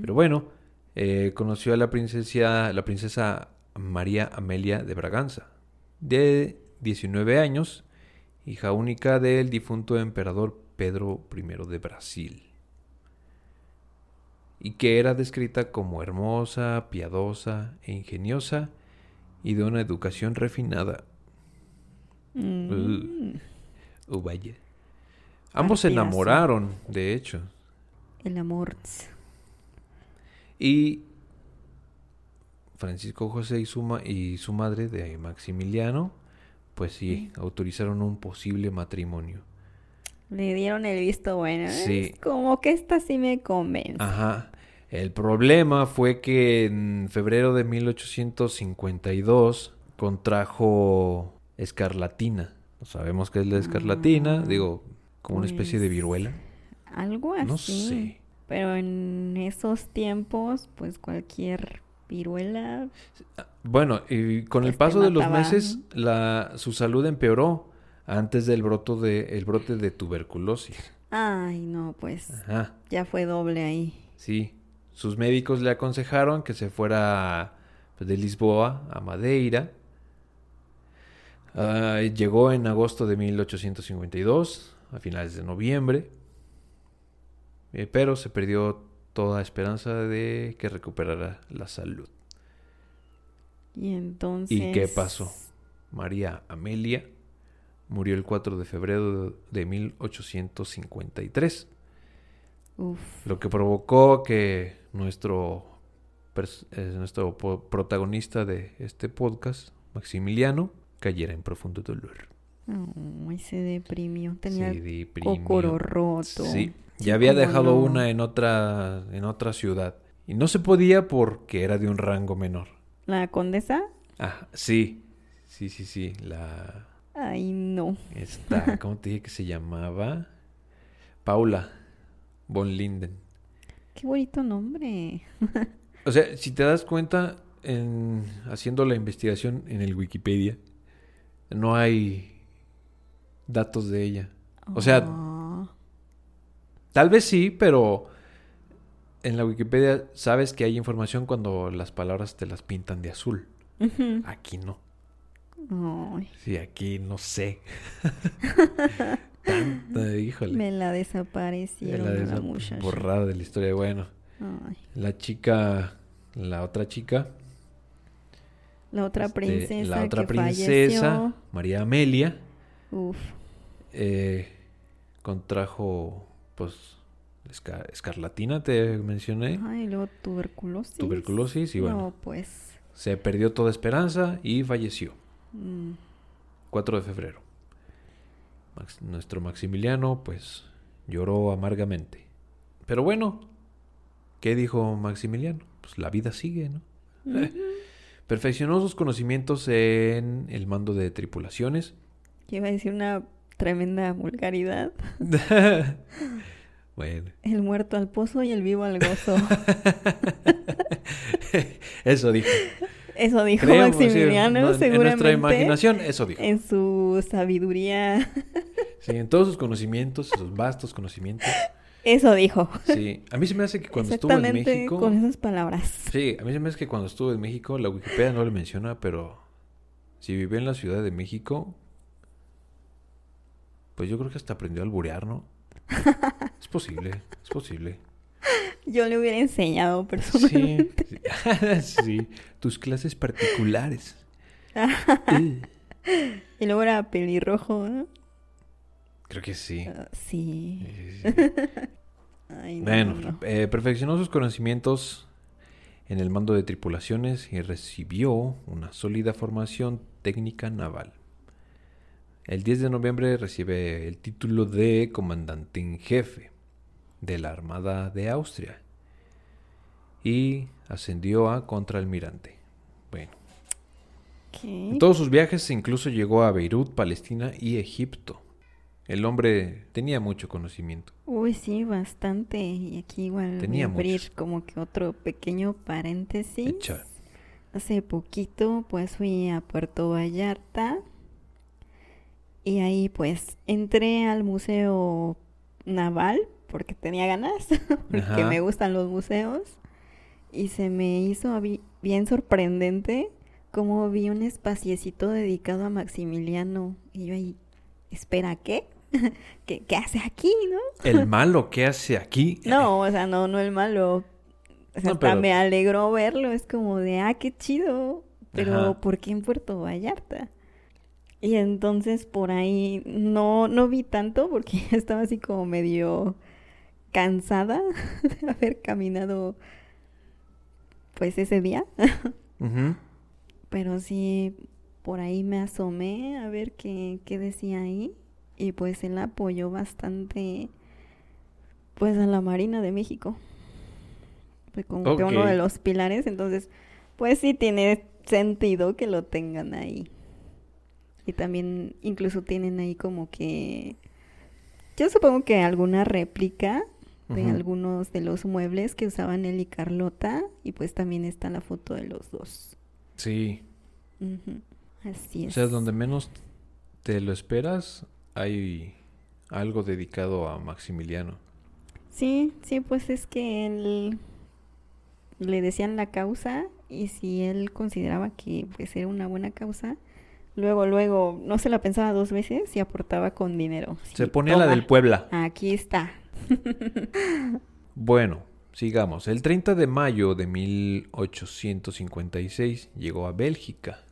Speaker 1: pero bueno, eh, conoció a la princesa, la princesa María Amelia de Braganza, de 19 años, hija única del difunto emperador Pedro I de Brasil, y que era descrita como hermosa, piadosa e ingeniosa y de una educación refinada.
Speaker 2: Mm.
Speaker 1: Uh, vaya. Ambos se enamoraron, de hecho.
Speaker 2: El amor.
Speaker 1: Y Francisco José y su, ma- y su madre de Maximiliano, pues sí, autorizaron un posible matrimonio.
Speaker 2: Le dieron el visto bueno.
Speaker 1: Sí.
Speaker 2: Es como que esta sí me convence.
Speaker 1: Ajá. El problema fue que en febrero de 1852 contrajo escarlatina. No sabemos qué es la escarlatina,
Speaker 2: Ah,
Speaker 1: digo, como una especie de viruela.
Speaker 2: Algo así.
Speaker 1: No sé.
Speaker 2: Pero en esos tiempos, pues cualquier viruela.
Speaker 1: Bueno, y con el
Speaker 2: Pues
Speaker 1: paso de los meses, la, su salud empeoró antes del broto de, el brote de tuberculosis.
Speaker 2: Ay, no, pues
Speaker 1: Ajá,
Speaker 2: ya fue doble ahí.
Speaker 1: sí. Sus médicos le aconsejaron que se fuera pues, de Lisboa a Madeira. Ah, llegó en agosto de 1852, a finales de noviembre. Eh, pero se perdió toda esperanza de que recuperara la salud.
Speaker 2: Y entonces.
Speaker 1: ¿Y qué pasó? María Amelia murió el 4 de febrero de 1853,
Speaker 2: Uf.
Speaker 1: lo que provocó que nuestro, eh, nuestro protagonista de este podcast, Maximiliano, cayera en profundo dolor.
Speaker 2: Ay, se deprimió. Tenía
Speaker 1: Se
Speaker 2: el
Speaker 1: deprimió.
Speaker 2: roto.
Speaker 1: Sí,
Speaker 2: Sí,
Speaker 1: ya había dejado
Speaker 2: no.
Speaker 1: una en otra, en otra ciudad. Y no se podía porque era de un rango menor.
Speaker 2: ¿La condesa?
Speaker 1: Ah, sí, sí, sí, sí, la...
Speaker 2: Ay, no.
Speaker 1: Esta, ¿cómo te dije que se llamaba? Paula von Linden.
Speaker 2: Qué bonito nombre.
Speaker 1: O sea, si te das cuenta, en, haciendo la investigación en el Wikipedia, no hay datos de ella. O sea,
Speaker 2: Ah,
Speaker 1: Tal vez sí, pero en la Wikipedia sabes que hay información cuando las palabras te las pintan de azul. Aquí no. Sí, aquí no sé. Tanta, híjole.
Speaker 2: me la
Speaker 1: Es
Speaker 2: desaparecieron
Speaker 1: la
Speaker 2: la muchacha.
Speaker 1: borrada de la historia. Bueno,
Speaker 2: Ay,
Speaker 1: la chica, la otra chica,
Speaker 2: la otra
Speaker 1: este,
Speaker 2: princesa
Speaker 1: la otra
Speaker 2: que
Speaker 1: princesa,
Speaker 2: falleció.
Speaker 1: María Amelia,
Speaker 2: Uf.
Speaker 1: Eh, contrajo, pues, esca- escarlatina, te mencioné,
Speaker 2: Ay, luego tuberculosis.
Speaker 1: tuberculosis y bueno,
Speaker 2: No, pues.
Speaker 1: se perdió toda esperanza y falleció.
Speaker 2: mm,
Speaker 1: 4 de febrero. Max- nuestro Maximiliano, pues, lloró amargamente. Pero bueno, ¿qué dijo Maximiliano? Pues la vida sigue, ¿no? Perfeccionó sus conocimientos en el mando de tripulaciones.
Speaker 2: Iba a decir una tremenda vulgaridad.
Speaker 1: bueno,
Speaker 2: El muerto al pozo y el vivo al gozo.
Speaker 1: eso dijo.
Speaker 2: Eso dijo
Speaker 1: sí,
Speaker 2: Maximiliano,
Speaker 1: no, en-
Speaker 2: seguramente.
Speaker 1: En nuestra imaginación, eso dijo.
Speaker 2: En su sabiduría.
Speaker 1: Sí, en todos sus conocimientos, sus vastos conocimientos.
Speaker 2: Eso dijo.
Speaker 1: Sí, a mí se me hace que cuando estuvo en México...
Speaker 2: con esas palabras.
Speaker 1: Sí, a mí se me hace que cuando estuvo en México, la Wikipedia no le menciona, pero si vivió en la Ciudad de México, pues yo creo que hasta aprendió a alburear, ¿no? Es posible, es posible.
Speaker 2: Yo le hubiera enseñado personalmente.
Speaker 1: sí, sí, tus clases particulares. Eh,
Speaker 2: Y luego era pelirrojo. ¿no?
Speaker 1: Creo que sí.
Speaker 2: Sí.
Speaker 1: Sí, sí, sí.
Speaker 2: Ay, no,
Speaker 1: Bueno,
Speaker 2: no, no.
Speaker 1: eh, perfeccionó sus conocimientos en el mando de tripulaciones y recibió una sólida formación técnica naval. El 10 de noviembre recibe el título de comandante en jefe de la Armada de Austria y ascendió a contraalmirante. Bueno,
Speaker 2: ¿Qué?
Speaker 1: en todos sus viajes incluso llegó a Beirut, Palestina y Egipto. El hombre tenía mucho conocimiento.
Speaker 2: Uy, sí, bastante. Y aquí igual voy
Speaker 1: Tenía
Speaker 2: a abrir como que otro pequeño paréntesis.
Speaker 1: Echa.
Speaker 2: Hace poquito pues fui a Puerto Vallarta y ahí pues entré al Museo Naval porque tenía ganas, porque
Speaker 1: Ajá.
Speaker 2: me gustan los museos y se me hizo bien sorprendente como vi un espaciecito dedicado a Maximiliano y yo ahí, espera, ¿qué? ¿Qué, ¿Qué hace aquí, no?
Speaker 1: El malo que hace aquí.
Speaker 2: No, o sea, no, no el malo. O sea,
Speaker 1: No,
Speaker 2: hasta
Speaker 1: pero-
Speaker 2: me alegró verlo. Es como de, ah, qué chido. Pero,
Speaker 1: Ajá.
Speaker 2: ¿por qué en Puerto Vallarta? Y entonces por ahí no, no vi tanto porque estaba así como medio cansada de haber caminado pues ese día. Pero sí, por ahí me asomé a ver qué, qué decía ahí. Y pues él apoyó bastante, pues a la Marina de México. Fue como que uno de los pilares. Entonces, pues sí tiene sentido que lo tengan ahí. Y también incluso tienen ahí como que... Yo supongo que alguna réplica de algunos de los muebles que usaban él y Carlota. Y pues también está la foto de los dos.
Speaker 1: Sí.
Speaker 2: Así
Speaker 1: O
Speaker 2: es.
Speaker 1: sea, donde menos te lo esperas, hay algo dedicado a Maximiliano.
Speaker 2: Sí, sí, pues es que él le decían la causa y si él consideraba que pues era una buena causa, luego, luego no se la pensaba dos veces y aportaba con dinero.
Speaker 1: Se ponía la del Puebla.
Speaker 2: Aquí está.
Speaker 1: Bueno, sigamos. El 30 de mayo de 1856 llegó a Bélgica.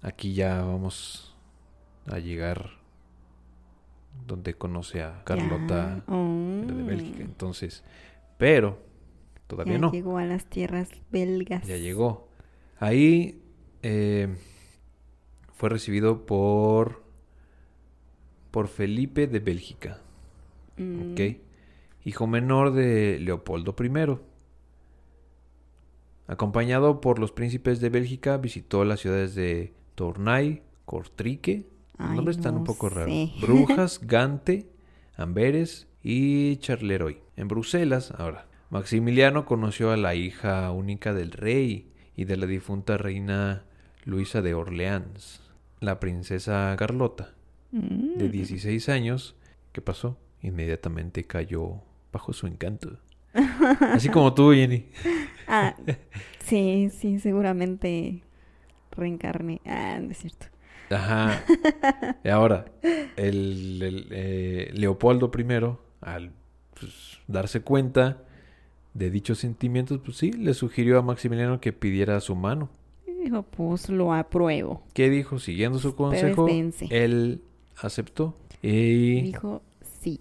Speaker 1: Aquí ya vamos a llegar donde conoce a Carlota.
Speaker 2: Oh,
Speaker 1: de Bélgica. Entonces, pero todavía
Speaker 2: ya
Speaker 1: no.
Speaker 2: llegó a las tierras belgas.
Speaker 1: Ya llegó. Ahí eh, fue recibido por por Felipe de Bélgica,
Speaker 2: Mm,
Speaker 1: ¿ok? Hijo menor de Leopoldo I. Acompañado por los príncipes de Bélgica, visitó las ciudades de Tournai, Cortrique, los nombres están
Speaker 2: no
Speaker 1: un poco raros. Brujas, Gante, Amberes y Charleroi. En Bruselas, ahora, Maximiliano conoció a la hija única del rey y de la difunta reina Luisa de Orleans, la princesa Carlota, de
Speaker 2: Mm.
Speaker 1: 16 años. ¿Qué pasó? Inmediatamente cayó bajo su encanto. Así como tú, Jenny.
Speaker 2: Ah, sí, sí, seguramente reencarné. Ah, no es cierto.
Speaker 1: Ajá. Y ahora, el, el, eh, Leopoldo I, al pues, darse cuenta de dichos sentimientos, pues sí, le sugirió a Maximiliano que pidiera su mano.
Speaker 2: Dijo, pues lo apruebo.
Speaker 1: ¿Qué dijo? Siguiendo su
Speaker 2: Pero
Speaker 1: consejo, él aceptó. Y...
Speaker 2: Dijo sí.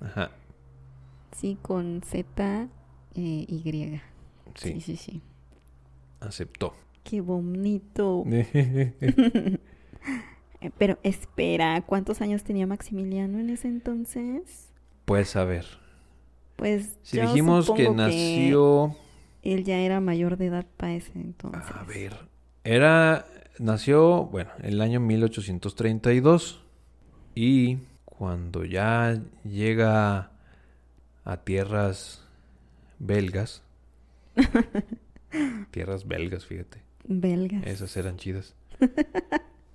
Speaker 1: Ajá,
Speaker 2: Sí, con Z eh, Y.
Speaker 1: sí,
Speaker 2: Sí, sí, sí.
Speaker 1: aceptó.
Speaker 2: Qué bonito. Eh, Pero espera, ¿cuántos años tenía Maximiliano en ese entonces?
Speaker 1: Pues a ver,
Speaker 2: Pues
Speaker 1: si
Speaker 2: yo
Speaker 1: dijimos que nació...
Speaker 2: él ya era mayor de edad para ese entonces.
Speaker 1: A ver, era, nació, bueno, en el año 1832 y cuando ya llega a tierras belgas, tierras belgas, fíjate,
Speaker 2: Belgas.
Speaker 1: esas eran chidas,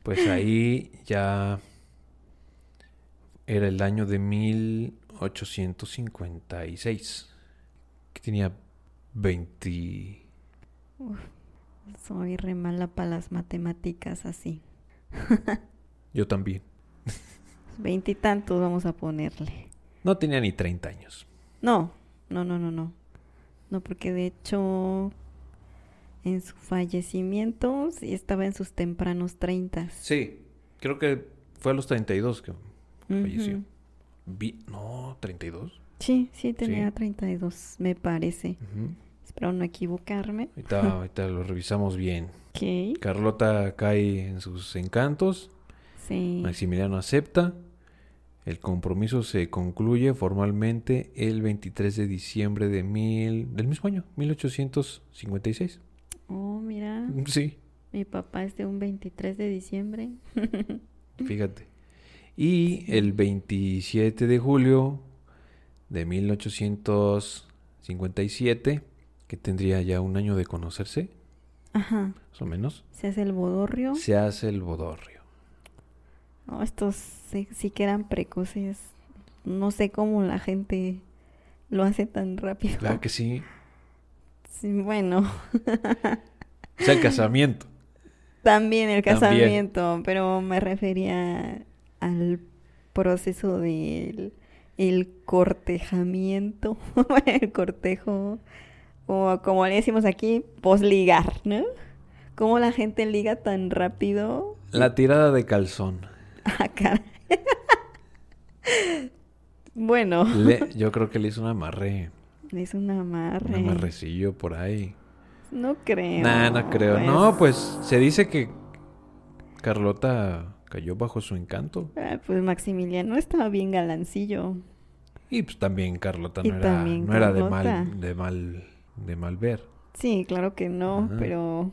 Speaker 1: pues ahí ya era el año de 1856, que tenía 20...
Speaker 2: Soy re mala para las matemáticas así.
Speaker 1: Yo también.
Speaker 2: Veintitantos vamos a ponerle.
Speaker 1: No tenía ni 30 años.
Speaker 2: No, no, no, no, no. No, porque de hecho en su fallecimiento sí estaba en sus tempranos treintas.
Speaker 1: Sí, creo que fue a los 32 que falleció.
Speaker 2: Ujú.
Speaker 1: Vi- no, 32.
Speaker 2: Sí, sí, tenía
Speaker 1: Sí.
Speaker 2: 32, me parece. Espero no equivocarme.
Speaker 1: Ahorita, ahorita lo revisamos bien.
Speaker 2: Ok,
Speaker 1: Carlota cae en sus encantos.
Speaker 2: sí.
Speaker 1: Maximiliano acepta. El compromiso se concluye formalmente el 23 de diciembre de mil, del mismo año, 1856.
Speaker 2: Oh, mira,
Speaker 1: Sí,
Speaker 2: mi papá es de un 23 de diciembre.
Speaker 1: fíjate. Y el 27 de julio de 1857, que tendría ya un año de conocerse,
Speaker 2: Ajá,
Speaker 1: más o menos,
Speaker 2: se hace el bodorrio.
Speaker 1: se hace el bodorrio.
Speaker 2: No, estos sí, sí que eran precoces. No sé cómo la gente lo hace tan rápido.
Speaker 1: Claro que sí.
Speaker 2: Sí, bueno,
Speaker 1: O sea, el casamiento.
Speaker 2: También el
Speaker 1: También.
Speaker 2: casamiento, pero me refería al proceso del el cortejamiento, el cortejo, o como le decimos aquí, posligar, ¿no? Cómo la gente liga tan rápido.
Speaker 1: La tirada de calzón.
Speaker 2: Ah, caray. bueno,
Speaker 1: Le- yo creo que le hizo un amarre,
Speaker 2: es un amarre.
Speaker 1: un amarrecillo por ahí.
Speaker 2: No creo.
Speaker 1: Nah, no creo. No, pues se dice que Carlota cayó bajo su encanto.
Speaker 2: Ah, pues Maximiliano estaba bien galancillo.
Speaker 1: Y pues también Carlota
Speaker 2: Y
Speaker 1: no era, no era de mal, de mal, de mal ver.
Speaker 2: Sí, claro que no,
Speaker 1: Ajá.
Speaker 2: pero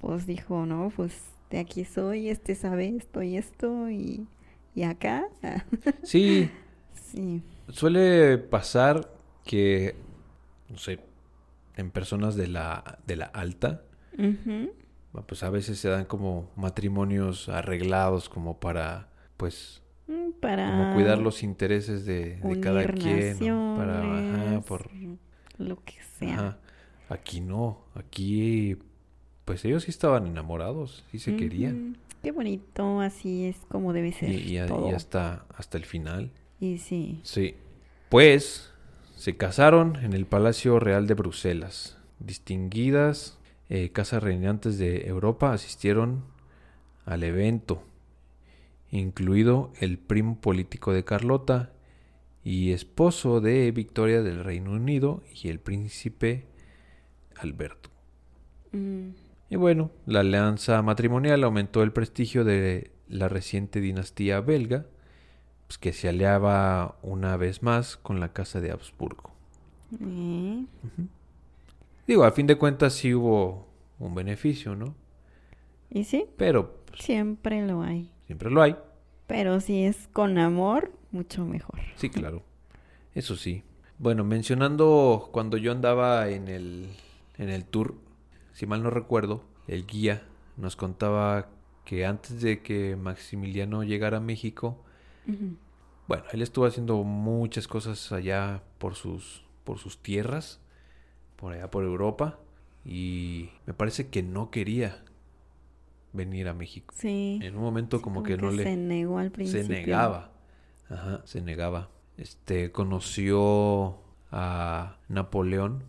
Speaker 2: pues dijo, no, pues de aquí soy, este sabe esto y esto y, y acá. ah,
Speaker 1: Sí,
Speaker 2: sí.
Speaker 1: suele pasar que, no sé, en personas de la, de la alta,
Speaker 2: Ujú.
Speaker 1: pues a veces se dan como matrimonios arreglados como para, pues,
Speaker 2: Mm, Para
Speaker 1: como cuidar los intereses de, de cada quien, ¿no? Para, ajá, por,
Speaker 2: lo que sea.
Speaker 1: ajá. Aquí no, aquí, pues ellos sí estaban enamorados, sí se querían.
Speaker 2: Qué bonito, así es como debe ser.
Speaker 1: Y, hasta, hasta el final.
Speaker 2: Y sí.
Speaker 1: Sí. Pues se casaron en el Palacio Real de Bruselas. Distinguidas eh, casas reinantes de Europa asistieron al evento, incluido el primo político de Carlota y esposo de Victoria del Reino Unido y el príncipe Alberto.
Speaker 2: Mm,
Speaker 1: Y bueno, la alianza matrimonial aumentó el prestigio de la reciente dinastía belga, pues, que se aliaba una vez más con la casa de Habsburgo. Digo, a fin de cuentas sí hubo un beneficio, ¿no?
Speaker 2: Y sí,
Speaker 1: Pero pues,
Speaker 2: siempre lo hay.
Speaker 1: siempre lo hay.
Speaker 2: Pero si es con amor, mucho mejor.
Speaker 1: Sí, claro. Eso sí. Bueno, mencionando cuando yo andaba en el, en el tour, si mal no recuerdo, el guía nos contaba que antes de que Maximiliano llegara a México, bueno, él estuvo haciendo muchas cosas allá por sus, por sus tierras, por allá por Europa, y me parece que no quería venir a México.
Speaker 2: Sí.
Speaker 1: En un momento como, que, no le
Speaker 2: se negó al principio.
Speaker 1: se negaba. Ajá, se negaba. Este conoció a Napoleón,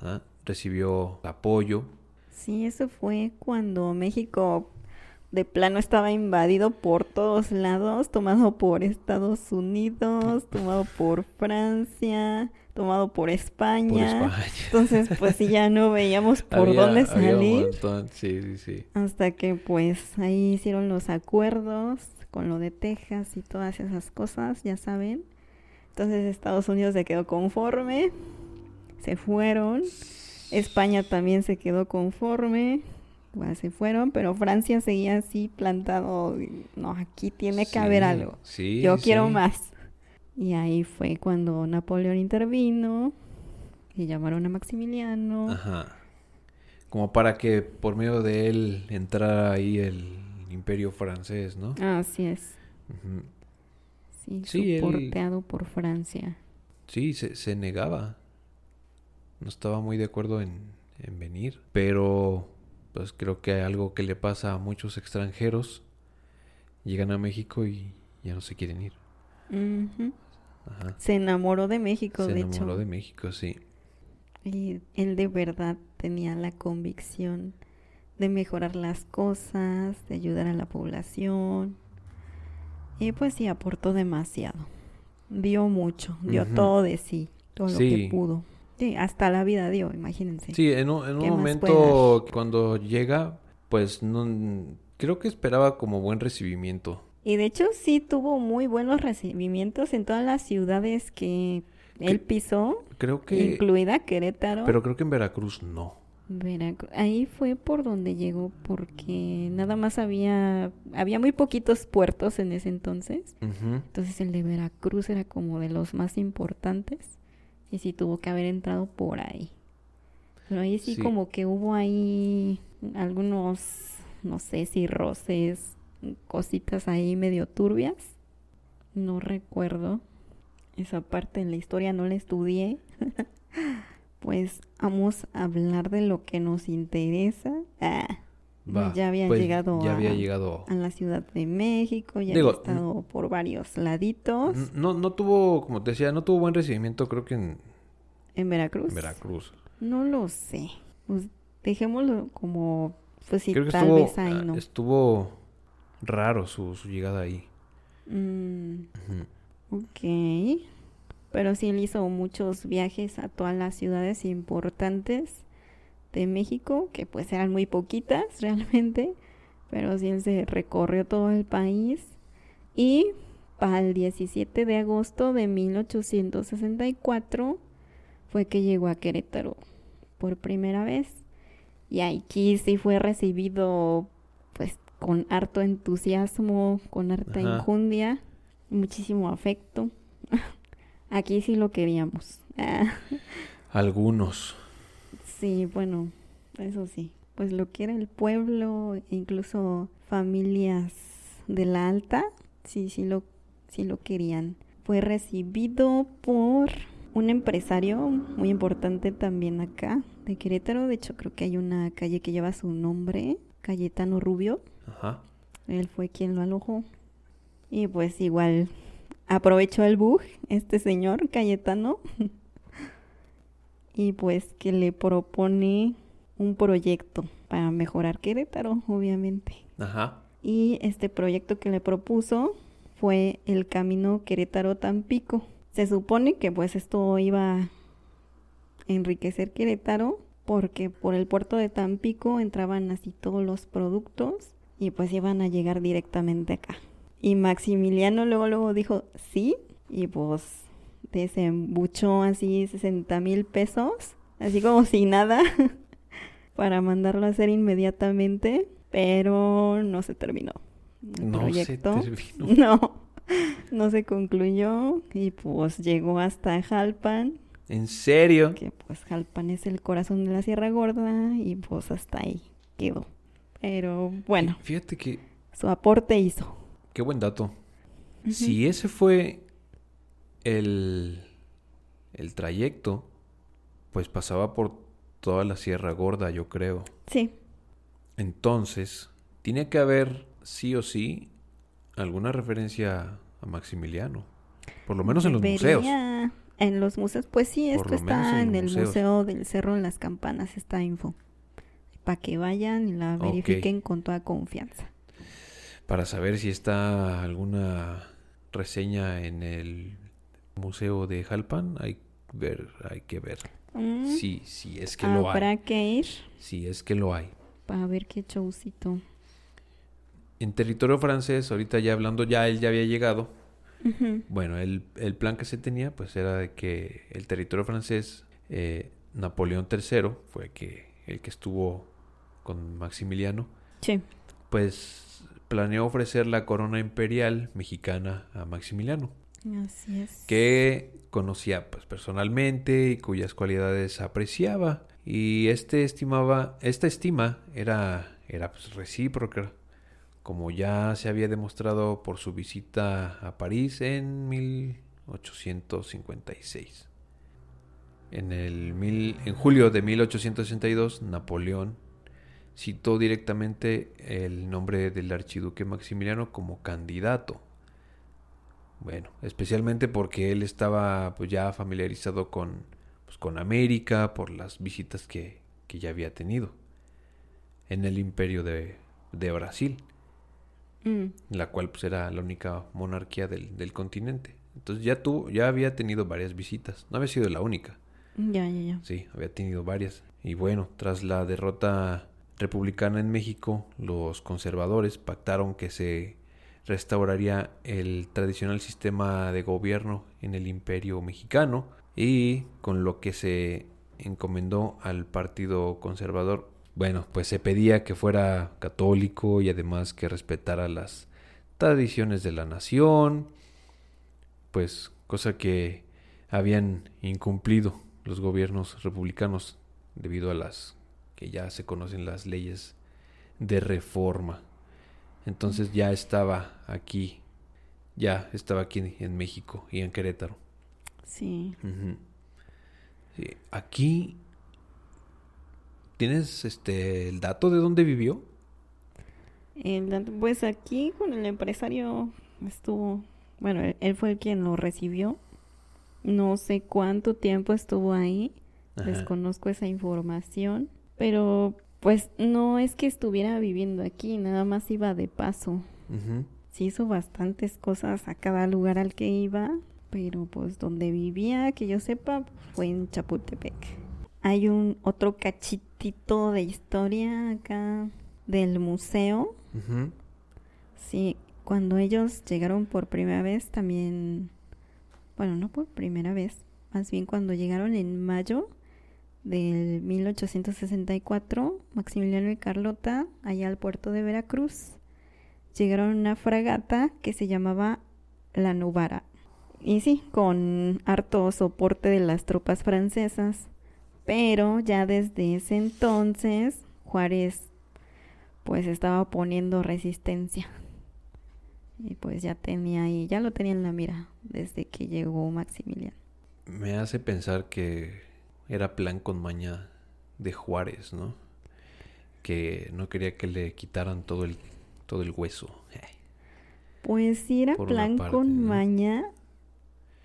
Speaker 1: ajá, recibió apoyo.
Speaker 2: Sí, eso fue cuando México de plano estaba invadido por todos lados, tomado por Estados Unidos, tomado por Francia, tomado por España.
Speaker 1: por España.
Speaker 2: Entonces, pues sí, ya no veíamos por
Speaker 1: Había-
Speaker 2: dónde salir.
Speaker 1: montón, Sí, sí, sí.
Speaker 2: Hasta que pues ahí hicieron los acuerdos con lo de Texas y todas esas cosas, ya saben. Entonces Estados Unidos se quedó conforme, se fueron. España también se quedó conforme, se fueron, pero Francia seguía así plantado. No, aquí tiene que haber algo.
Speaker 1: Sí,
Speaker 2: Yo quiero
Speaker 1: sí.
Speaker 2: más. Y ahí fue cuando Napoleón intervino y llamaron a Maximiliano.
Speaker 1: Ajá. Como para que por medio de él entrara ahí el imperio francés, ¿no?
Speaker 2: Así es. Sí,
Speaker 1: Sí, él-
Speaker 2: por Francia.
Speaker 1: Sí, se, se negaba. No estaba muy de acuerdo en, en venir. Pero pues creo que hay algo que le pasa a muchos extranjeros. Llegan a México y ya no se quieren ir. Ajá.
Speaker 2: Se enamoró de México,
Speaker 1: Se
Speaker 2: de
Speaker 1: enamoró
Speaker 2: hecho.
Speaker 1: de México, sí.
Speaker 2: Y él de verdad tenía la convicción de mejorar las cosas, de ayudar a la población. Y pues sí, aportó demasiado. Dio mucho, dio todo de sí, todo lo que pudo. Sí, hasta la vida dio, imagínense.
Speaker 1: Sí, en un, en un
Speaker 2: ¿Qué más
Speaker 1: momento cuando llega, pues no creo que esperaba como buen recibimiento.
Speaker 2: Y de hecho sí tuvo muy buenos recibimientos en todas las ciudades que él pisó,
Speaker 1: Creo que
Speaker 2: incluida Querétaro.
Speaker 1: pero creo que en Veracruz no.
Speaker 2: Veracruz. Ahí fue por donde llegó porque nada más había había muy poquitos puertos en ese entonces. Entonces el de Veracruz era como de los más importantes y sí tuvo que haber entrado por ahí. Pero ahí sí,
Speaker 1: Sí.
Speaker 2: como que hubo ahí algunos no sé si roces, cositas ahí medio turbias. No recuerdo. Esa parte en la historia no la estudié. pues vamos a hablar de lo que nos interesa. Ah, ya había
Speaker 1: pues,
Speaker 2: llegado,
Speaker 1: ya
Speaker 2: a,
Speaker 1: había llegado.
Speaker 2: a la Ciudad de México, ya
Speaker 1: Digo,
Speaker 2: había estado por varios laditos
Speaker 1: No, no tuvo, como te decía, no tuvo buen recibimiento, creo que en,
Speaker 2: en Veracruz.
Speaker 1: en Veracruz.
Speaker 2: No lo sé. Pues dejémoslo como, pues sí,
Speaker 1: creo que
Speaker 2: tal
Speaker 1: estuvo,
Speaker 2: vez ahí
Speaker 1: ah,
Speaker 2: no.
Speaker 1: estuvo raro su, su llegada ahí.
Speaker 2: Mm, ok. Pero sí él hizo muchos viajes a todas las ciudades importantes de México, que pues eran muy poquitas realmente, pero sí él se recorrió todo el país. Y para el 17 de agosto de 1864 fue que llegó a Querétaro por primera vez. Y aquí sí fue recibido pues con harto entusiasmo, con harta
Speaker 1: Ajá.
Speaker 2: injundia, muchísimo afecto. Aquí sí lo queríamos.
Speaker 1: Algunos.
Speaker 2: sí, bueno, eso sí. Pues lo que era el pueblo, incluso familias de la alta, sí, sí lo, sí lo querían. Fue recibido por un empresario muy importante también acá, de Querétaro. De hecho, creo que hay una calle que lleva su nombre, Cayetano Rubio.
Speaker 1: Ajá.
Speaker 2: Él fue quien lo alojó. Y pues igual aprovechó el bug este señor Cayetano. y pues que le propone un proyecto para mejorar Querétaro, obviamente.
Speaker 1: Ajá.
Speaker 2: Y este proyecto que le propuso fue el camino Querétaro-Tampico. Se supone que pues esto iba a enriquecer Querétaro porque por el puerto de Tampico entraban así todos los productos y pues iban a llegar directamente acá. Y Maximiliano luego luego dijo sí y pues desembuchó así 60 mil pesos, así como si nada, para mandarlo a hacer inmediatamente, pero no se terminó. El
Speaker 1: No
Speaker 2: proyecto.
Speaker 1: se terminó.
Speaker 2: No, no se concluyó y pues llegó hasta Jalpan,
Speaker 1: ¿En serio?
Speaker 2: que pues Jalpan es el corazón de la Sierra Gorda y pues hasta ahí quedó. Pero bueno,
Speaker 1: Fíjate que,
Speaker 2: su aporte hizo.
Speaker 1: Qué buen dato. Si ese fue el, el trayecto, pues pasaba por toda la Sierra Gorda, yo creo.
Speaker 2: Sí,
Speaker 1: Entonces, tiene que haber sí o sí alguna referencia a Maximiliano. Por lo menos en los museos.
Speaker 2: En los museos, pues sí, esto está
Speaker 1: en
Speaker 2: en, el
Speaker 1: museos.
Speaker 2: Museo del Cerro de las Campanas, esta info. Para que vayan y la verifiquen con toda confianza.
Speaker 1: Para saber si está alguna reseña en el Museo de Jalpan, hay, ver, hay que ver.
Speaker 2: Mm,
Speaker 1: Sí, sí es que lo
Speaker 2: Habrá
Speaker 1: hay.
Speaker 2: que ir
Speaker 1: Sí es que lo hay.
Speaker 2: para ver qué showcito.
Speaker 1: En territorio francés, ahorita ya hablando, ya él ya había llegado. Bueno, el, el plan que se tenía, pues era de que el territorio francés, eh, Napoleón III, fue que el que estuvo con Maximiliano,
Speaker 2: Sí.
Speaker 1: pues planeó ofrecer la corona imperial mexicana a Maximiliano,
Speaker 2: Así es.
Speaker 1: que conocía pues personalmente y cuyas cualidades apreciaba. Y este estimaba, esta estima era, era pues, recíproca, como ya se había demostrado por su visita a París en 1856. En, el mil- en julio de 1862, Napoleón citó directamente el nombre del archiduque Maximiliano como candidato. Bueno, especialmente porque él estaba pues ya familiarizado con, pues, con América por las visitas que, que ya había tenido en el imperio de, de Brasil,
Speaker 2: Mm,
Speaker 1: la cual pues era la única monarquía del, del continente. Entonces ya tuvo, ya había tenido varias visitas, no había sido la única.
Speaker 2: Ya, ya, ya.
Speaker 1: Sí, había tenido varias. Y bueno, tras la derrota republicana en México, los conservadores pactaron que se restauraría el tradicional sistema de gobierno en el imperio mexicano y con lo que se encomendó al partido conservador, bueno, pues se pedía que fuera católico y además que respetara las tradiciones de la nación, pues cosa que habían incumplido los gobiernos republicanos debido a las que ya se conocen las leyes de reforma. Entonces ya estaba aquí, ya estaba aquí en México y en Querétaro.
Speaker 2: Sí.
Speaker 1: Aquí tienes este el dato de dónde vivió.
Speaker 2: pues aquí con el empresario estuvo, bueno, él, fue el quien lo recibió. No sé cuánto tiempo estuvo ahí, desconozco esa información, pero pues no es que estuviera viviendo aquí, nada más iba de paso. Sí hizo bastantes cosas a cada lugar al que iba, pero pues donde vivía, que yo sepa, fue en Chapultepec. Hay un otro cachitito de historia acá del museo. Sí, cuando ellos llegaron por primera vez también, bueno, no por primera vez, más bien cuando llegaron en mayo del 1864, Maximiliano y Carlota, allá al puerto de Veracruz, llegaron una fragata que se llamaba La Nubara. Y sí, con harto soporte de las tropas francesas. Pero ya desde ese entonces Juárez pues estaba poniendo resistencia. Y pues ya tenía ahí, ya lo tenía en la mira desde que llegó Maximiliano.
Speaker 1: Me hace pensar que era plan con maña de Juárez, ¿no? Que no quería que le quitaran todo el, todo el hueso.
Speaker 2: Pues sí, era plan con maña.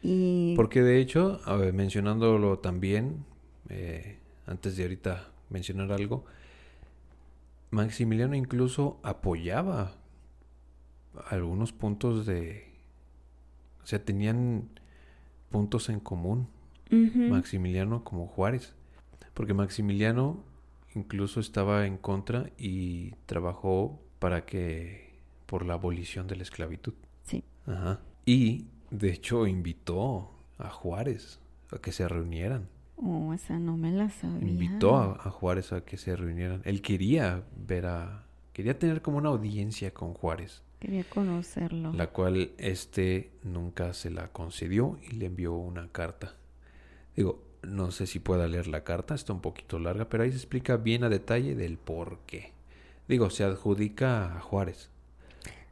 Speaker 2: Y...
Speaker 1: Porque de hecho, mencionándolo también, eh, antes de ahorita mencionar algo, Maximiliano incluso apoyaba algunos puntos de... O sea, tenían puntos en común Maximiliano como Juárez. Porque Maximiliano incluso estaba en contra y trabajó para que... por la abolición de la esclavitud.
Speaker 2: Sí.
Speaker 1: Ajá. Y de hecho invitó a Juárez a que se reunieran.
Speaker 2: Oh, esa no me la sabía.
Speaker 1: Invitó a, Juárez a que se reunieran. Él quería ver a... Quería tener como una audiencia con Juárez.
Speaker 2: Quería conocerlo.
Speaker 1: La cual este nunca se la concedió y le envió una carta. Digo, no sé si pueda leer la carta, está un poquito larga, pero ahí se explica bien a detalle del por qué. Digo, se adjudica a Juárez.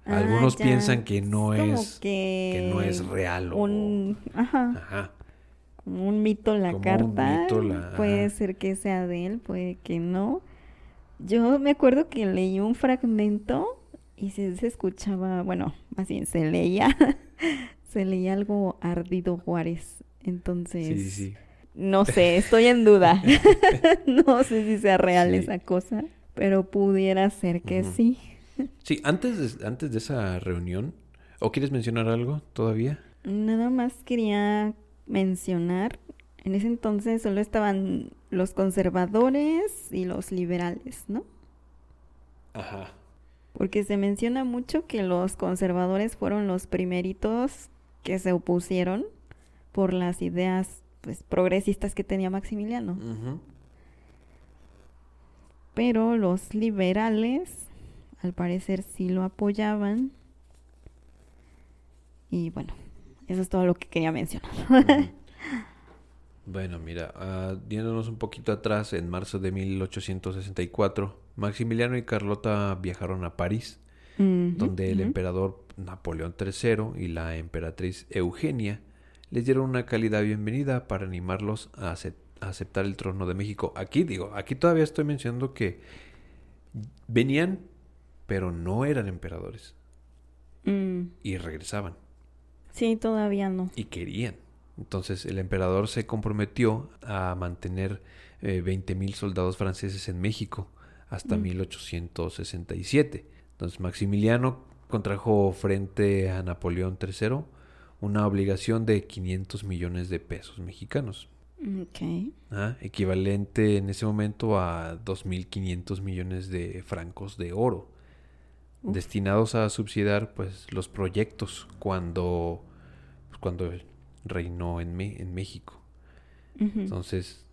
Speaker 1: Ah, Algunos piensan que no es, que... no es real o
Speaker 2: un, ajá, un mito la carta. puede ser que sea de él, puede que no. Yo me acuerdo que leí un fragmento y se, se escuchaba, bueno, más bien se leía, se leía algo ardido Juárez. Entonces, no sé, estoy en duda. no sé si sea real esa cosa, pero pudiera ser que sí.
Speaker 1: Sí, antes de, antes de esa reunión, ¿o quieres mencionar algo todavía?
Speaker 2: Nada más quería mencionar, en ese entonces solo estaban los conservadores y los liberales, ¿no?
Speaker 1: Ajá.
Speaker 2: Porque se menciona mucho que los conservadores fueron los primeritos que se opusieron por las ideas pues progresistas que tenía Maximiliano. Pero los liberales al parecer sí lo apoyaban. Y bueno, eso es todo lo que quería mencionar.
Speaker 1: Bueno, mira, uh, un poquito atrás, en marzo de 1864, Maximiliano y Carlota viajaron a París, donde el emperador Napoleón III y la emperatriz Eugenia les dieron una cálida bienvenida para animarlos a, aceptar el trono de México. Aquí digo, aquí todavía estoy mencionando que venían, pero no eran emperadores. Mm. Y regresaban.
Speaker 2: Sí, todavía no.
Speaker 1: Y querían. Entonces el emperador se comprometió a mantener eh, 20.000 soldados franceses en México hasta 1867. Mm. Entonces Maximiliano contrajo frente a Napoleón III una obligación de 500 millones de pesos mexicanos.
Speaker 2: Okay.
Speaker 1: Ah, equivalente en ese momento a 2.500 millones de francos de oro, destinados a subsidiar pues, los proyectos cuando, pues, cuando reinó en, en México. Entonces,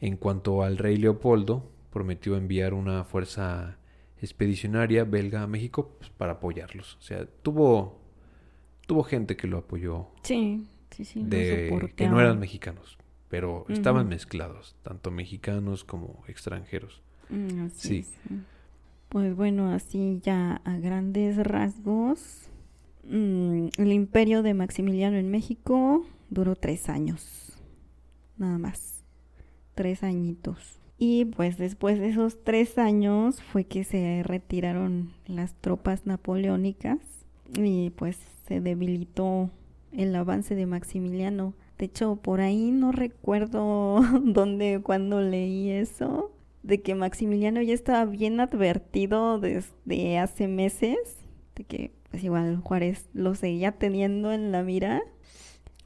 Speaker 1: en cuanto al rey Leopoldo, prometió enviar una fuerza expedicionaria belga a México pues, para apoyarlos. O sea, tuvo tuvo gente que lo apoyó.
Speaker 2: Sí, sí, sí.
Speaker 1: De, que no eran mexicanos, pero estaban mezclados, tanto mexicanos como extranjeros.
Speaker 2: Mm, sí. Pues bueno, así ya a grandes rasgos, mm, el imperio de Maximiliano en México duró tres años, nada más, tres añitos. Y pues después de esos tres años fue que se retiraron las tropas napoleónicas y pues se debilitó el avance de Maximiliano. De hecho, por ahí no recuerdo dónde, cuando leí eso, de que Maximiliano ya estaba bien advertido desde hace meses, de que pues igual Juárez lo seguía teniendo en la mira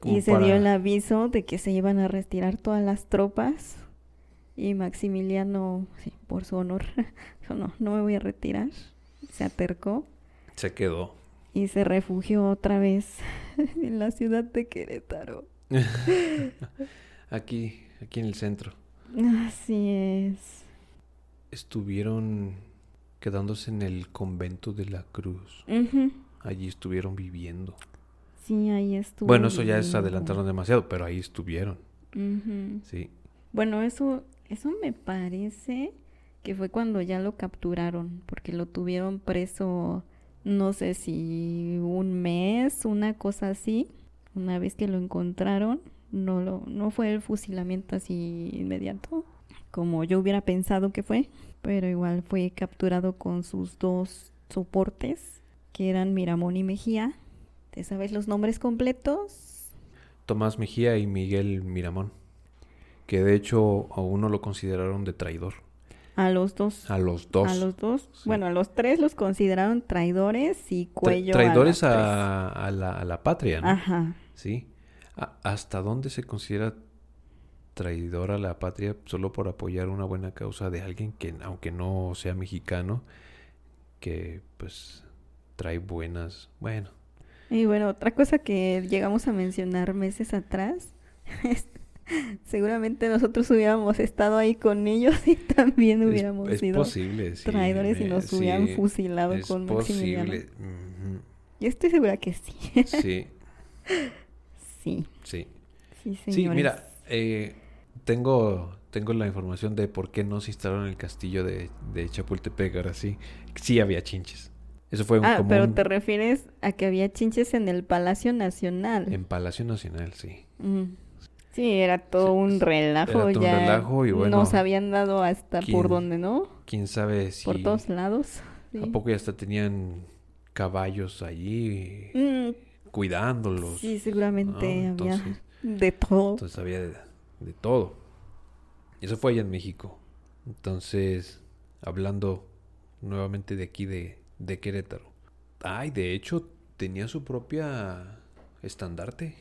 Speaker 2: y se dio el aviso de que se iban a retirar todas las tropas y Maximiliano, sí, por su honor, dijo no, no me voy a retirar, se acercó.
Speaker 1: Se quedó.
Speaker 2: Y se refugió otra vez en la ciudad de Querétaro.
Speaker 1: aquí, aquí en el centro.
Speaker 2: Así es.
Speaker 1: Estuvieron quedándose en el convento de la Cruz. Allí estuvieron viviendo.
Speaker 2: Sí, ahí estuvo.
Speaker 1: Bueno, eso ya es adelantaron demasiado, pero ahí estuvieron. Sí.
Speaker 2: Bueno, eso, eso me parece que fue cuando ya lo capturaron, porque lo tuvieron preso, no sé si un mes, una cosa así. Una vez que lo encontraron, no lo, no fue el fusilamiento así inmediato, como yo hubiera pensado que fue, pero igual fue capturado con sus dos soportes, que eran Miramón y Mejía. ¿Te sabes los nombres completos?
Speaker 1: Tomás Mejía y Miguel Miramón, que de hecho a uno lo consideraron de traidor.
Speaker 2: A los dos.
Speaker 1: A los dos.
Speaker 2: A los dos. Bueno, a los tres los consideraron traidores y cuello.
Speaker 1: traidores a, la, a, la, patria, ¿no?
Speaker 2: Ajá.
Speaker 1: Sí. ¿Hasta dónde se considera traidor a la patria solo por apoyar una buena causa de alguien que, aunque no sea mexicano, que pues trae buenas. Bueno.
Speaker 2: Y bueno, otra cosa que llegamos a mencionar meses atrás seguramente nosotros hubiéramos estado ahí con ellos y también hubiéramos sido traidores y nos hubieran fusilado con posible. Yo estoy segura que sí.
Speaker 1: sí.
Speaker 2: Sí.
Speaker 1: Sí. Sí, mira, eh, tengo, tengo la información de por qué no se instalaron en el castillo de, de Chapultepec. Ahora sí, sí había chinches. Eso fue
Speaker 2: ah, pero te refieres a que había chinches en el Palacio Nacional.
Speaker 1: En Palacio Nacional, sí.
Speaker 2: Sí, era todo un relajo. Era todo ya un relajo y bueno. Nos habían dado hasta por donde, ¿no?
Speaker 1: Quién sabe si.
Speaker 2: Por todos lados.
Speaker 1: ¿A poco ya hasta tenían caballos allí? Mm, cuidándolos.
Speaker 2: Sí, seguramente había de todo.
Speaker 1: Entonces había de, todo. Y eso fue allá en México. Entonces, hablando nuevamente de aquí de, de Querétaro. Ay, de hecho, tenía su propia estandarte.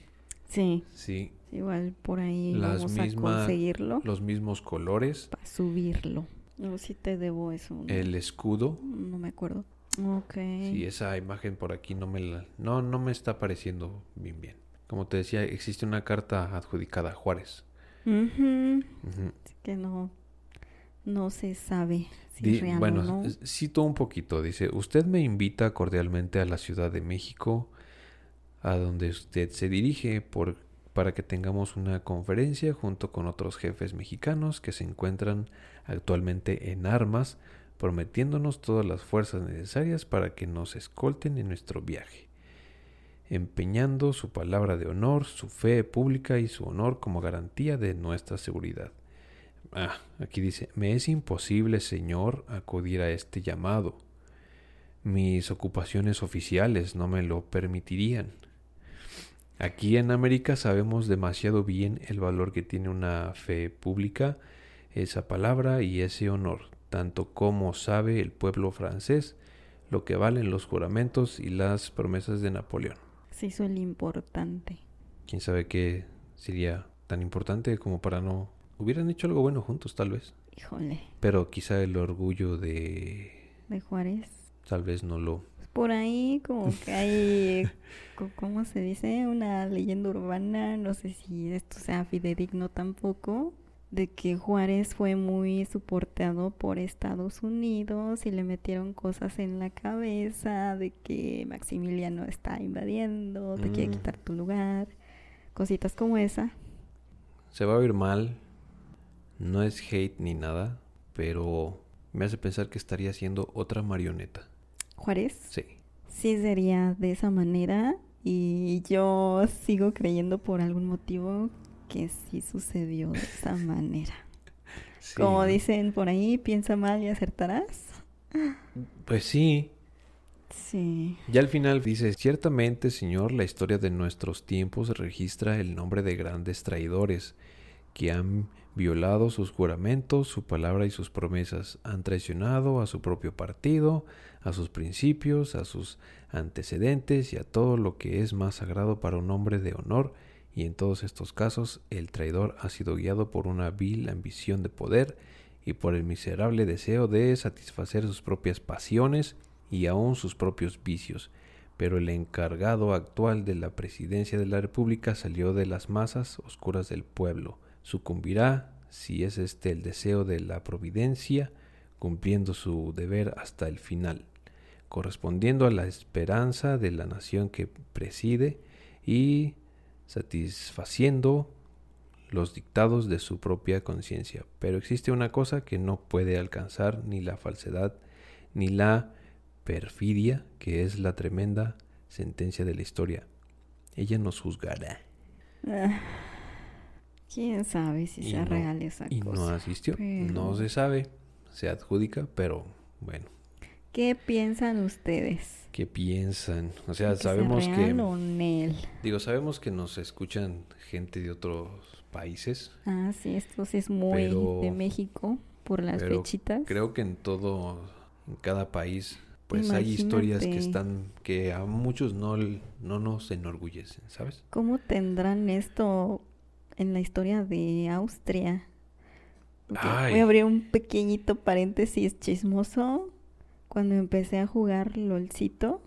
Speaker 2: Sí.
Speaker 1: Sí.
Speaker 2: Igual por ahí Las vamos a conseguirlo.
Speaker 1: Los mismos colores.
Speaker 2: Para subirlo. No, si te debo eso.
Speaker 1: El escudo.
Speaker 2: No me acuerdo. Ok.
Speaker 1: Sí, esa imagen por aquí no me la, no, no me está pareciendo bien bien. Como te decía, existe una carta adjudicada a Juárez.
Speaker 2: que no, no se sabe si real
Speaker 1: bueno,
Speaker 2: o no.
Speaker 1: cito un poquito. Dice, usted me invita cordialmente a la Ciudad de México, a donde usted se dirige, por, para que tengamos una conferencia junto con otros jefes mexicanos que se encuentran actualmente en armas prometiéndonos todas las fuerzas necesarias para que nos escolten en nuestro viaje, empeñando su palabra de honor, su fe pública y su honor como garantía de nuestra seguridad. Ah, aquí dice, me es imposible, Señor, acudir a este llamado. Mis ocupaciones oficiales no me lo permitirían. Aquí en América sabemos demasiado bien el valor que tiene una fe pública, esa palabra y ese honor tanto como sabe el pueblo francés lo que valen los juramentos y las promesas de Napoleón.
Speaker 2: Se hizo el importante.
Speaker 1: ¿Quién sabe qué sería tan importante como para no... Hubieran hecho algo bueno juntos, tal vez.
Speaker 2: Híjole.
Speaker 1: Pero quizá el orgullo de...
Speaker 2: De Juárez.
Speaker 1: Tal vez no lo...
Speaker 2: Por ahí como que hay, ¿cómo se dice? Una leyenda urbana, no sé si esto sea fidedigno tampoco, de que Juárez fue muy soportado por Estados Unidos y le metieron cosas en la cabeza de que Maximiliano está invadiendo, te quiere mm. quitar tu lugar, cositas como esa.
Speaker 1: Se va a oír mal, no es hate ni nada, pero me hace pensar que estaría siendo otra marioneta.
Speaker 2: ¿Juárez?
Speaker 1: Sí.
Speaker 2: Sí sería de esa manera y yo sigo creyendo por algún motivo que sí sucedió de esa manera. Como dicen por ahí, piensa mal y acertarás.
Speaker 1: Pues sí.
Speaker 2: Sí.
Speaker 1: Ya al final dice, ciertamente, Señor, la historia de nuestros tiempos registra el nombre de grandes traidores que han violado sus juramentos, su palabra y sus promesas, han traicionado a su propio partido, a sus principios, a sus antecedentes y a todo lo que es más sagrado para un hombre de honor, y en todos estos casos el traidor ha sido guiado por una vil ambición de poder y por el miserable deseo de satisfacer sus propias pasiones y aún sus propios vicios. Pero el encargado actual de la presidencia de la República salió de las masas oscuras del pueblo. Sucumbirá, si es este el deseo de la providencia, cumpliendo su deber hasta el final, correspondiendo a la esperanza de la nación que preside y satisfaciendo los dictados de su propia conciencia. Pero existe una cosa que no puede alcanzar ni la falsedad ni la perfidia, que es la tremenda sentencia de la historia. Ella nos juzgará.
Speaker 2: Ah, ¿Quién sabe si
Speaker 1: Y
Speaker 2: sea
Speaker 1: no-
Speaker 2: real esa
Speaker 1: Y no
Speaker 2: cosa?
Speaker 1: asistió.
Speaker 2: pero-
Speaker 1: No se sabe. Se adjudica, pero bueno.
Speaker 2: ¿Qué piensan ustedes?
Speaker 1: ¿Qué piensan? O sea,
Speaker 2: ¿Que
Speaker 1: sabemos que...
Speaker 2: real o nel?
Speaker 1: Digo, sabemos que nos escuchan gente de otros países.
Speaker 2: Ah, sí, esto sí es muy
Speaker 1: Pero-
Speaker 2: de México por las
Speaker 1: pero
Speaker 2: fechitas.
Speaker 1: Creo que en todo, en cada país, pues hay historias que
Speaker 2: Imagínate.
Speaker 1: están, que a muchos no, no nos enorgullecen, ¿sabes?
Speaker 2: ¿Cómo tendrán esto en la historia de Austria? Voy a abrir un pequeñito paréntesis chismoso. Cuando empecé a jugar LOLcito,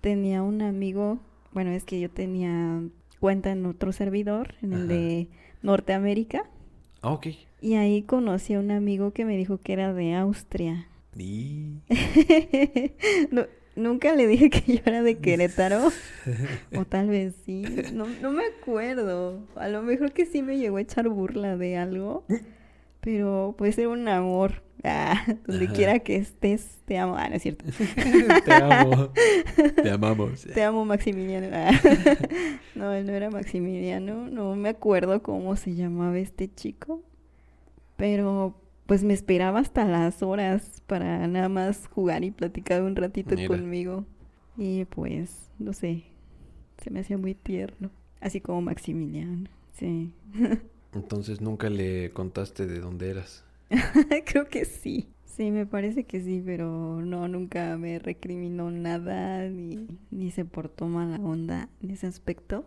Speaker 2: tenía un amigo, bueno, es que yo tenía cuenta en otro servidor, en el de Norteamérica,
Speaker 1: Ah, ok.
Speaker 2: y ahí conocí a un amigo que me dijo que era de Austria.
Speaker 1: Y...
Speaker 2: No, nunca le dije que yo era de Querétaro. o tal vez sí. No, no me acuerdo. A lo mejor que sí me llegó a echar burla de algo. Pero puede ser un amor. Ah, donde
Speaker 1: Ajá.
Speaker 2: quiera que estés, te amo. Ah, no es cierto.
Speaker 1: Te amo. Te amamos.
Speaker 2: Te amo, Maximiliano. Ah. No, él no era Maximiliano. No me acuerdo cómo se llamaba este chico. Pero pues me esperaba hasta las horas para nada más jugar y platicar un ratito
Speaker 1: Mira.
Speaker 2: conmigo. Y pues, no sé, se me hacía muy tierno. Así como Maximiliano. Sí.
Speaker 1: Entonces nunca le contaste de dónde eras.
Speaker 2: Creo que sí. Sí, me parece que sí, pero no, nunca me recriminó nada, ni, ni se portó mala onda en ese aspecto.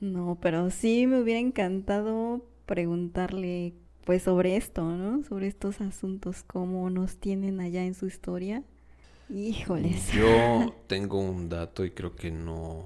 Speaker 2: No, pero sí me hubiera encantado preguntarle pues sobre esto, ¿no? Sobre estos asuntos, cómo nos tienen allá en su historia. Híjoles.
Speaker 1: Yo tengo un dato y creo que no.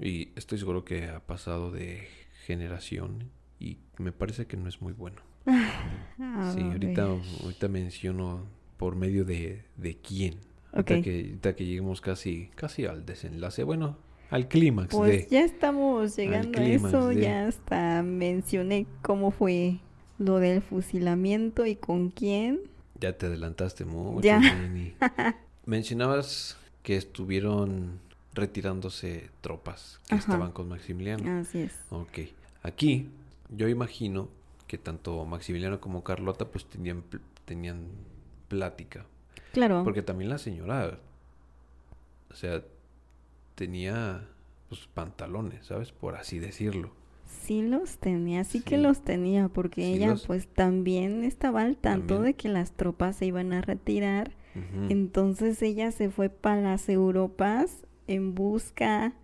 Speaker 1: Y estoy seguro que ha pasado de generación y me parece que no es muy bueno. Sí, ahorita,
Speaker 2: ver.
Speaker 1: ahorita menciono por medio de, de quién. Ahorita,
Speaker 2: Ok.
Speaker 1: que, ahorita que lleguemos casi, casi al desenlace, bueno, al clímax
Speaker 2: Pues
Speaker 1: de.
Speaker 2: ya estamos llegando a eso,
Speaker 1: de-
Speaker 2: ya hasta mencioné cómo fue lo del fusilamiento y con quién.
Speaker 1: Ya te adelantaste mucho,
Speaker 2: Ya.
Speaker 1: Jenny. Mencionabas que estuvieron retirándose tropas que
Speaker 2: Ajá.
Speaker 1: estaban con Maximiliano.
Speaker 2: Así es.
Speaker 1: Ok. Aquí yo imagino que tanto Maximiliano como Carlota pues tenían, pl- tenían plática.
Speaker 2: Claro.
Speaker 1: Porque también la señora, o sea, tenía pues pantalones, ¿sabes? Por así decirlo.
Speaker 2: Sí los tenía, sí, que los tenía, porque
Speaker 1: Sí
Speaker 2: ella
Speaker 1: los-
Speaker 2: pues también estaba al tanto
Speaker 1: También.
Speaker 2: de que las tropas se iban a retirar. Entonces ella se fue para las Europas en busca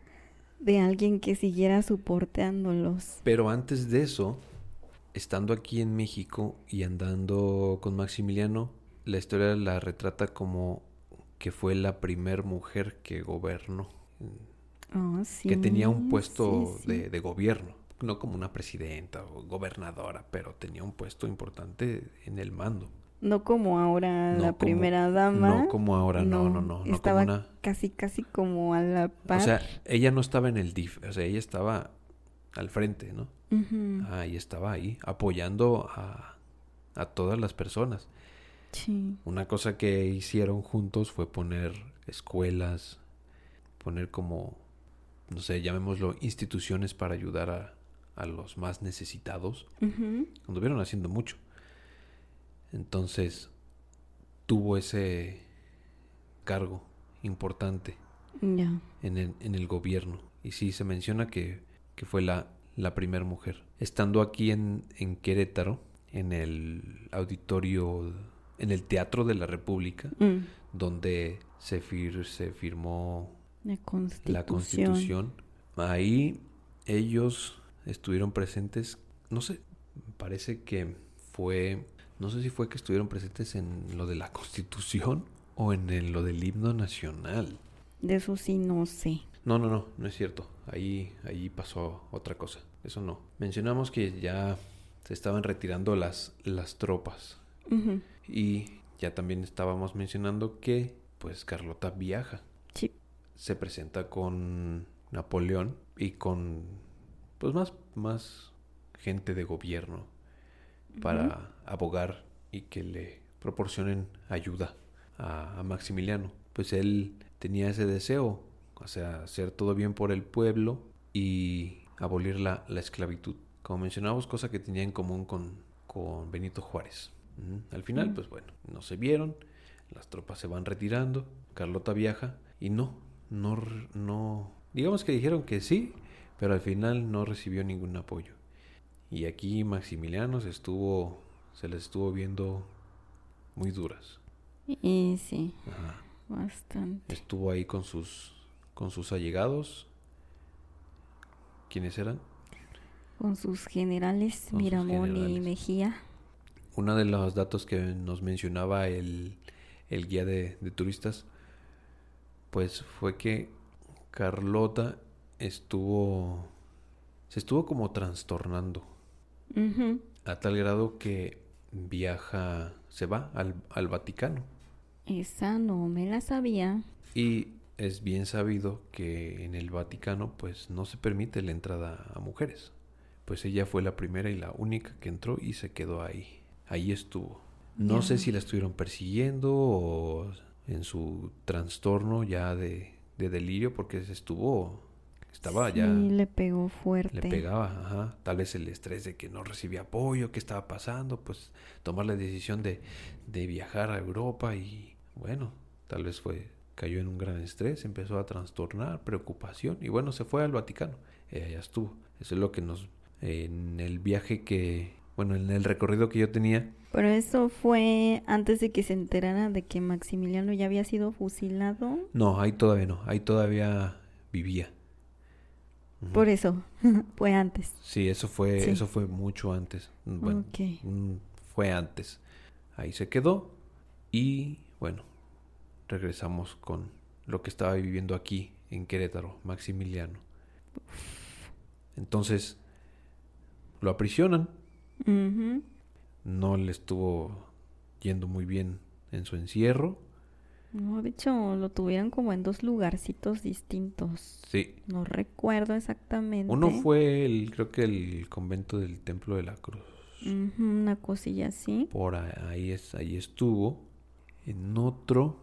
Speaker 2: de alguien que siguiera soportándolos.
Speaker 1: Pero antes de eso, estando aquí en México y andando con Maximiliano, la historia la retrata como que fue la primer mujer que gobernó,
Speaker 2: Oh, sí,
Speaker 1: que tenía un puesto
Speaker 2: sí.
Speaker 1: De, de gobierno, no como una presidenta o gobernadora, pero tenía un puesto importante en el mando.
Speaker 2: No como ahora
Speaker 1: No
Speaker 2: la
Speaker 1: como-
Speaker 2: primera dama.
Speaker 1: No como ahora, no, no, no, no,
Speaker 2: estaba
Speaker 1: como una...
Speaker 2: casi, casi como a la par.
Speaker 1: O sea, ella no estaba en el DIF, o sea, ella estaba al frente, ¿no? Ah, y estaba ahí apoyando a, a todas las personas.
Speaker 2: Sí.
Speaker 1: Una cosa que hicieron juntos fue poner escuelas, poner como, no sé, llamémoslo, instituciones para ayudar a, a los más necesitados.
Speaker 2: Ujú,
Speaker 1: Anduvieron haciendo mucho. Entonces tuvo ese cargo importante en el, en el gobierno. Y sí, se menciona que, que fue la, la primera mujer. Estando aquí en, en Querétaro, en el auditorio, en el Teatro de la República,
Speaker 2: Mm.
Speaker 1: donde se, fir- se firmó
Speaker 2: La constitución.
Speaker 1: la Constitución. Ahí ellos estuvieron presentes, no sé, parece que fue, no sé si fue que estuvieron presentes en lo de la Constitución o en el- lo del himno nacional.
Speaker 2: De eso sí no sé.
Speaker 1: No, no, no, no es cierto. Ahí, ahí pasó otra cosa. Eso no. Mencionamos que ya se estaban retirando las, las tropas. Y ya también estábamos mencionando que, pues, Carlota viaja.
Speaker 2: Sí.
Speaker 1: Se presenta con Napoleón y con, pues, más, más gente de gobierno para abogar y que le proporcionen ayuda a, a Maximiliano. Pues él tenía ese deseo, o sea, hacer todo bien por el pueblo y abolir la, la esclavitud. Como mencionamos, cosa que tenía en común con, con Benito Juárez. Ujú. Al final,
Speaker 2: Mm.
Speaker 1: pues bueno, no se vieron, las tropas se van retirando, Carlota viaja y no, no, no, digamos que dijeron que sí, pero al final no recibió ningún apoyo. Y aquí Maximiliano se estuvo, se les estuvo viendo muy duras.
Speaker 2: Y sí,
Speaker 1: Ajá.
Speaker 2: bastante.
Speaker 1: Estuvo ahí con sus, con sus allegados. ¿Quiénes eran?
Speaker 2: Con sus generales
Speaker 1: Con sus
Speaker 2: Miramón y. Mejía.
Speaker 1: Uno de los datos que nos mencionaba el, el guía de, de turistas, pues fue que Carlota estuvo, se estuvo como trastornando a tal grado que viaja, se va al, al Vaticano.
Speaker 2: Esa no me la sabía.
Speaker 1: Y es bien sabido que en el Vaticano pues no se permite la entrada a mujeres. Pues ella fue la primera y la única que entró y se quedó ahí. Ahí estuvo. No sé si la estuvieron persiguiendo o en su trastorno ya de, de delirio porque se estuvo, estaba
Speaker 2: sí,
Speaker 1: ya,
Speaker 2: le pegó fuerte.
Speaker 1: le pegaba, ajá. Tal vez el estrés de que no recibía apoyo, qué estaba pasando, pues tomar la decisión de, de viajar a Europa y bueno, tal vez fue, cayó en un gran estrés, empezó a trastornar, preocupación y bueno, se fue al Vaticano. Ella ya estuvo. Eso es lo que nos, en el viaje que, bueno, en el recorrido que yo tenía,
Speaker 2: Pero eso fue antes de que se enterara de que Maximiliano ya había sido fusilado.
Speaker 1: no, ahí todavía no, ahí todavía vivía.
Speaker 2: Por eso, fue antes.
Speaker 1: Sí, eso fue,
Speaker 2: Sí.
Speaker 1: eso fue mucho antes. Bueno, mm, fue antes. Ahí se quedó y bueno, regresamos con lo que estaba viviendo aquí en Querétaro, Maximiliano. Entonces, lo aprisionan, no le estuvo yendo muy bien en su encierro.
Speaker 2: No, de hecho, lo tuvieron como en dos lugarcitos distintos.
Speaker 1: Sí,
Speaker 2: No recuerdo exactamente.
Speaker 1: uno fue el, creo que el convento del Templo de la Cruz.
Speaker 2: Una cosilla así.
Speaker 1: Por ahí, es, ahí estuvo. En otro,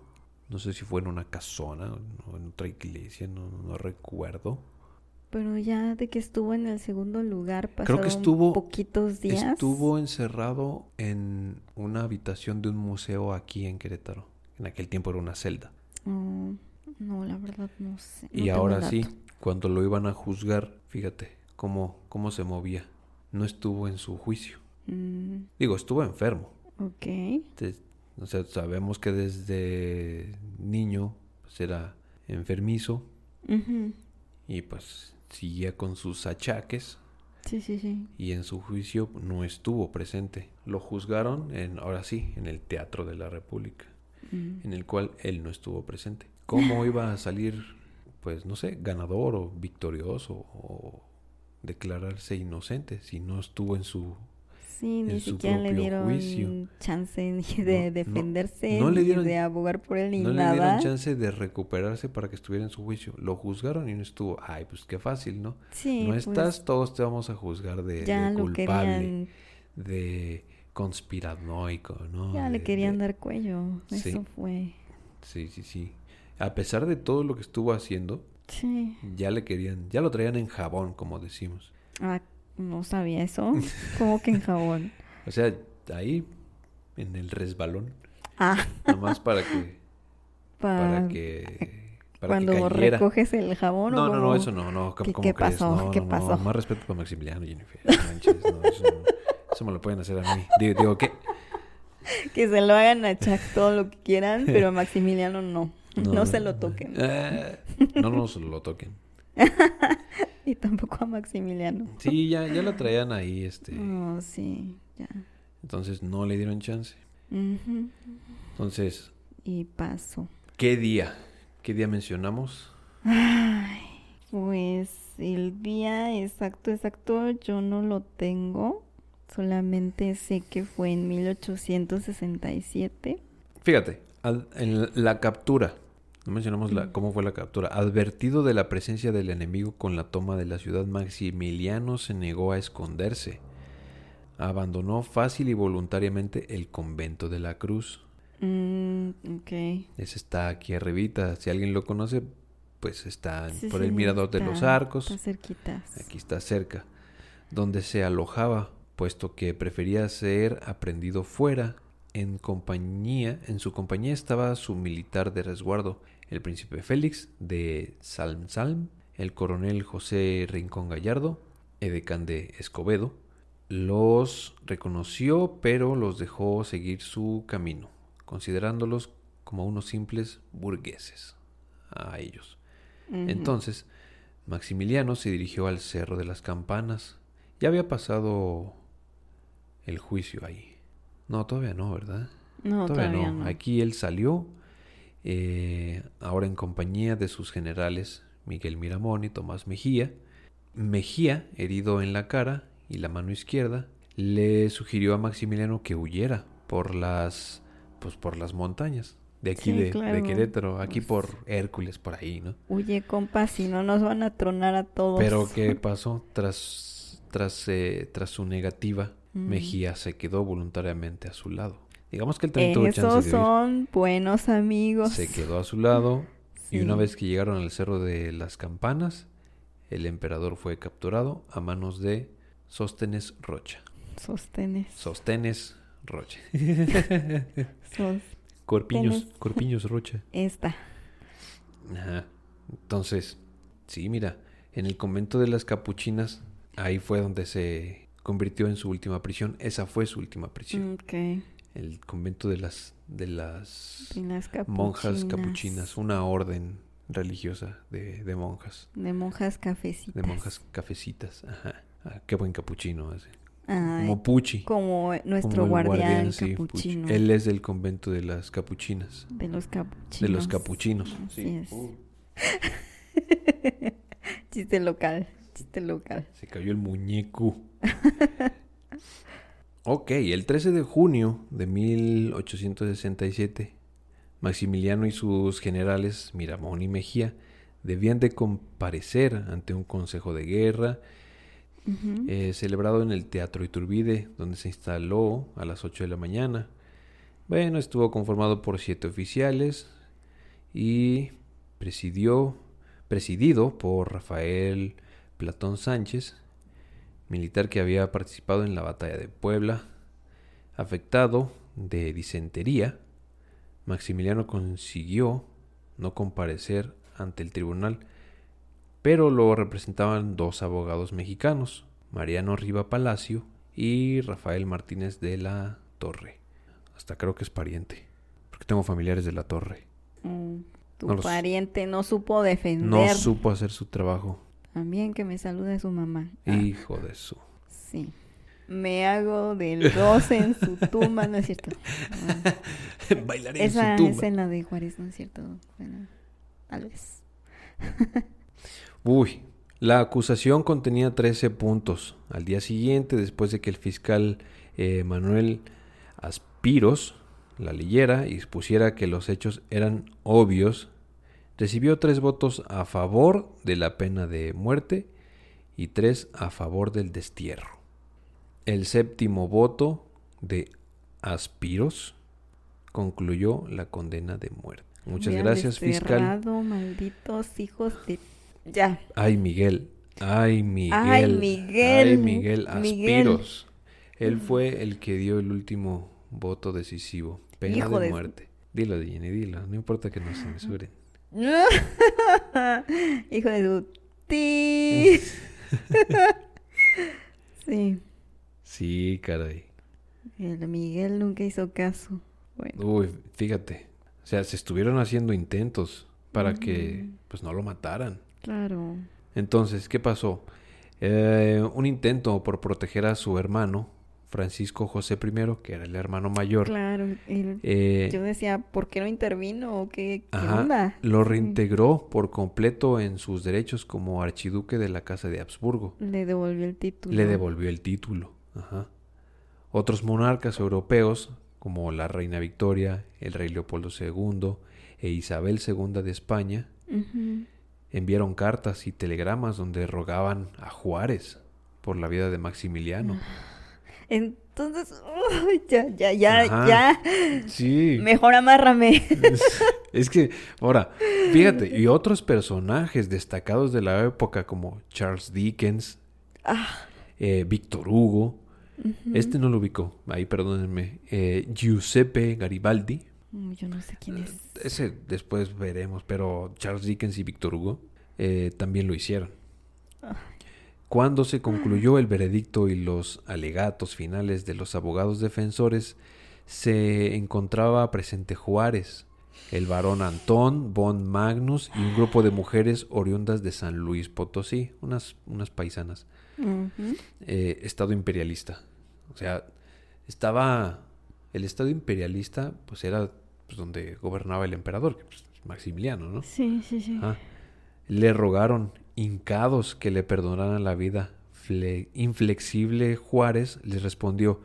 Speaker 1: no sé si fue en una casona o en otra iglesia, no, no recuerdo.
Speaker 2: Pero ya de que estuvo en el segundo lugar,
Speaker 1: Creo
Speaker 2: pasaron
Speaker 1: que estuvo-
Speaker 2: poquitos días.
Speaker 1: Estuvo encerrado en una habitación de un museo aquí en Querétaro. En aquel tiempo era una celda.
Speaker 2: Oh, no, la verdad no sé.
Speaker 1: y
Speaker 2: no
Speaker 1: ahora sí, cuando lo iban a juzgar, fíjate cómo, cómo se movía. No estuvo en su juicio.
Speaker 2: Mm,
Speaker 1: Digo, estuvo enfermo.
Speaker 2: ok.
Speaker 1: Te- o sea, sabemos que desde niño pues, era enfermizo y pues seguía con sus achaques
Speaker 2: Sí, sí, sí.
Speaker 1: y en su juicio no estuvo presente. Lo juzgaron en, ahora sí, en el Teatro de la República,
Speaker 2: Mm.
Speaker 1: en el cual él no estuvo presente. ¿Cómo iba a salir, pues no sé, ganador o victorioso o declararse inocente si no estuvo en su...
Speaker 2: Sí, ni siquiera le dieron
Speaker 1: juicio.
Speaker 2: chance ni de
Speaker 1: No, no,
Speaker 2: defenderse,
Speaker 1: no le
Speaker 2: ni
Speaker 1: dieron-
Speaker 2: de abogar por él, ni
Speaker 1: no le
Speaker 2: nada.
Speaker 1: dieron chance de recuperarse para que estuviera en su juicio. Lo juzgaron y no estuvo. Ay, pues qué fácil, ¿no?
Speaker 2: sí,
Speaker 1: no
Speaker 2: pues,
Speaker 1: estás, todos te vamos a juzgar de,
Speaker 2: ya
Speaker 1: de culpable,
Speaker 2: querían,
Speaker 1: de conspiranoico, ¿no?
Speaker 2: ya le querían
Speaker 1: de-
Speaker 2: dar cuello.
Speaker 1: Sí.
Speaker 2: Eso fue.
Speaker 1: Sí, sí, sí. A pesar de todo lo que estuvo haciendo,
Speaker 2: Sí.
Speaker 1: ya le querían, ya lo traían en jabón, como decimos.
Speaker 2: Ah, no sabía eso. Como que en jabón.
Speaker 1: O sea, ahí en el resbalón.
Speaker 2: Ah,
Speaker 1: Nada más para que.
Speaker 2: pa-
Speaker 1: Para que. Para
Speaker 2: cuando
Speaker 1: que cayera.
Speaker 2: recoges el jabón
Speaker 1: No,
Speaker 2: o
Speaker 1: no, no,
Speaker 2: cómo?
Speaker 1: eso no, no. ¿Cómo,
Speaker 2: ¿Qué- pasó?
Speaker 1: No,
Speaker 2: ¿Qué
Speaker 1: no, no,
Speaker 2: pasó?
Speaker 1: Más respeto para Maximiliano, Jennifer. No manches, no, eso, no- eso me lo pueden hacer a mí. Digo, digo, ¿qué?
Speaker 2: Que se lo hagan a Chuck todo lo que quieran, pero a Maximiliano no. No, se lo toquen.
Speaker 1: Eh, no nos lo toquen.
Speaker 2: Y tampoco a Maximiliano.
Speaker 1: Sí, ya, ya lo traían ahí, este.
Speaker 2: Oh, sí, ya.
Speaker 1: Entonces no le dieron chance. Entonces,
Speaker 2: Y paso.
Speaker 1: ¿qué día? ¿Qué día mencionamos?
Speaker 2: Ay, pues el día exacto, exacto, yo no lo tengo. Solamente sé que fue en 1867.
Speaker 1: Fíjate, al- en la captura, no mencionamos la,
Speaker 2: Mm.
Speaker 1: cómo fue la captura. Advertido de la presencia del enemigo con la toma de la ciudad, Maximiliano se negó a esconderse. Abandonó fácil y voluntariamente el convento de la Cruz.
Speaker 2: Mm, ok.
Speaker 1: Ese está aquí arribita. Si alguien lo conoce, pues está
Speaker 2: Sí,
Speaker 1: por
Speaker 2: sí,
Speaker 1: el mirador de los arcos.
Speaker 2: Está cerquitas.
Speaker 1: Aquí está cerca, donde se alojaba, puesto que prefería ser aprendido fuera. En compañía, en su compañía estaba su militar de resguardo, el príncipe Félix de Salm Salm, el coronel José Rincón Gallardo, edecán de Escobedo. Los reconoció, pero los dejó seguir su camino, considerándolos como unos simples burgueses a ellos. Entonces, Maximiliano se dirigió al Cerro de las Campanas. Ya había pasado el juicio ahí. No, todavía no, ¿verdad?
Speaker 2: No, todavía, no.
Speaker 1: Aquí él salió, eh, ahora en compañía de sus generales Miguel Miramón y Tomás Mejía. Mejía, herido en la cara y la mano izquierda, le sugirió a Maximiliano que huyera por las, pues por las montañas de aquí
Speaker 2: Sí,
Speaker 1: de. Querétaro, aquí
Speaker 2: Pues-
Speaker 1: por Hércules, por ahí, ¿no?
Speaker 2: Huye, compa, si no nos van a tronar a todos.
Speaker 1: Pero ¿qué pasó? Tras, tras, eh, tras su negativa,
Speaker 2: Mm.
Speaker 1: Mejía se quedó voluntariamente a su lado. Digamos que él también tuvo chance de
Speaker 2: son buenos amigos.
Speaker 1: Se quedó a su lado y una vez que llegaron al cerro de las campanas, el emperador fue capturado a manos de Sóstenes Rocha.
Speaker 2: Sostenes.
Speaker 1: Sostenes Rocha. Corpiños. Corpiños Rocha.
Speaker 2: Esta.
Speaker 1: Ajá. Entonces, sí, mira, en el convento de las capuchinas, ahí fue donde se convirtió en su última prisión. Esa fue su última prisión.
Speaker 2: Ok.
Speaker 1: El convento de las de las monjas
Speaker 2: capuchinas.
Speaker 1: una orden religiosa de, de monjas,
Speaker 2: De monjas cafecitas.
Speaker 1: de monjas cafecitas. Ajá. Ah, qué buen capuchino ese.
Speaker 2: Ay,
Speaker 1: Como Pucci.
Speaker 2: como nuestro
Speaker 1: como el
Speaker 2: guardián,
Speaker 1: sí, Pucci.
Speaker 2: capuchino.
Speaker 1: Él es del convento de las capuchinas.
Speaker 2: De los capuchinos.
Speaker 1: De los capuchinos.
Speaker 2: Así
Speaker 1: sí.
Speaker 2: es.
Speaker 1: Uh,
Speaker 2: Chiste local. Chiste local.
Speaker 1: Se cayó el muñeco. ok, el 13 de junio de 1867, Maximiliano y sus generales Miramón y Mejía debían de comparecer ante un consejo de guerra eh, celebrado en el Teatro Iturbide, donde se instaló a las 8 de la mañana. Bueno, estuvo conformado por siete oficiales y presidió, presidido por Rafael Platón Sánchez, militar que había participado en la batalla de Puebla, afectado de disentería. Maximiliano consiguió no comparecer ante el tribunal, pero lo representaban dos abogados mexicanos, Mariano Riva Palacio y Rafael Martínez de la Torre. Hasta creo que es pariente, porque tengo familiares de la Torre.
Speaker 2: Mm, Tu
Speaker 1: No los-
Speaker 2: pariente no supo defender.
Speaker 1: No supo hacer su trabajo.
Speaker 2: También que me salude su mamá. Ah,
Speaker 1: Hijo de su.
Speaker 2: sí. Me hago del 12 en su tumba, ¿no es cierto?
Speaker 1: Bailaré
Speaker 2: esa
Speaker 1: en su tumba.
Speaker 2: en la de Juárez, ¿no es cierto? Bueno, tal vez.
Speaker 1: Uy, la acusación contenía 13 puntos. Al día siguiente, después de que el fiscal eh, Manuel Aspiros la leyera y expusiera que los hechos eran obvios, recibió tres votos a favor de la pena de muerte y tres a favor del destierro. El séptimo voto de Aspiros concluyó la condena de muerte. Muchas gracias, fiscal.
Speaker 2: malditos hijos de... Ya.
Speaker 1: Ay, Miguel. Ay, Miguel.
Speaker 2: Ay, Miguel.
Speaker 1: Ay, Miguel
Speaker 2: Miguel.
Speaker 1: Aspiros. Él fue el que dio el último voto decisivo, pena
Speaker 2: Hijo
Speaker 1: de
Speaker 2: de-
Speaker 1: muerte. Dilo, Jenny, dilo. No importa que nos censuren.
Speaker 2: Hijo de su ti. sí,
Speaker 1: Sí, caray.
Speaker 2: el Miguel nunca hizo caso. Bueno,
Speaker 1: Uy, fíjate. O sea, se estuvieron haciendo intentos para que pues no lo mataran.
Speaker 2: claro.
Speaker 1: Entonces, ¿qué pasó? Eh, un intento por proteger a su hermano, Francisco José I, que era el hermano mayor.
Speaker 2: Claro, él-
Speaker 1: eh,
Speaker 2: yo decía, ¿por qué no intervino? ¿O qué, qué
Speaker 1: ajá,
Speaker 2: onda?
Speaker 1: lo reintegró por completo en sus derechos como archiduque de la Casa de Habsburgo.
Speaker 2: Le devolvió el título.
Speaker 1: Le devolvió el título. Ajá. Otros monarcas europeos, como la reina Victoria, el rey Leopoldo II e Isabel II de España, enviaron cartas y telegramas donde rogaban a Juárez por la vida de Maximiliano.
Speaker 2: Entonces, uy, ya, ya, ya,
Speaker 1: Ajá.
Speaker 2: ya.
Speaker 1: Sí.
Speaker 2: Mejor amárrame.
Speaker 1: Es que, ahora, fíjate, y otros personajes destacados de la época como Charles Dickens,
Speaker 2: Ah,
Speaker 1: eh, Víctor Hugo, este no lo ubicó, ahí perdónenme, eh, Giuseppe Garibaldi,
Speaker 2: Mm, Yo no sé quién es.
Speaker 1: ese después veremos, pero Charles Dickens y Víctor Hugo eh, también lo hicieron.
Speaker 2: Ah.
Speaker 1: Cuando se concluyó el veredicto y los alegatos finales de los abogados defensores, se encontraba presente Juárez, el varón Antón, von Magnus y un grupo de mujeres oriundas de San Luis Potosí, unas, unas paisanas, eh, Estado imperialista. O sea, estaba... El Estado imperialista, pues era pues, donde gobernaba el emperador, que pues, Maximiliano, ¿no?
Speaker 2: Sí, sí, sí.
Speaker 1: Ah, le rogaron, hincados, que le perdonaran la vida. Fle- inflexible Juárez les respondió,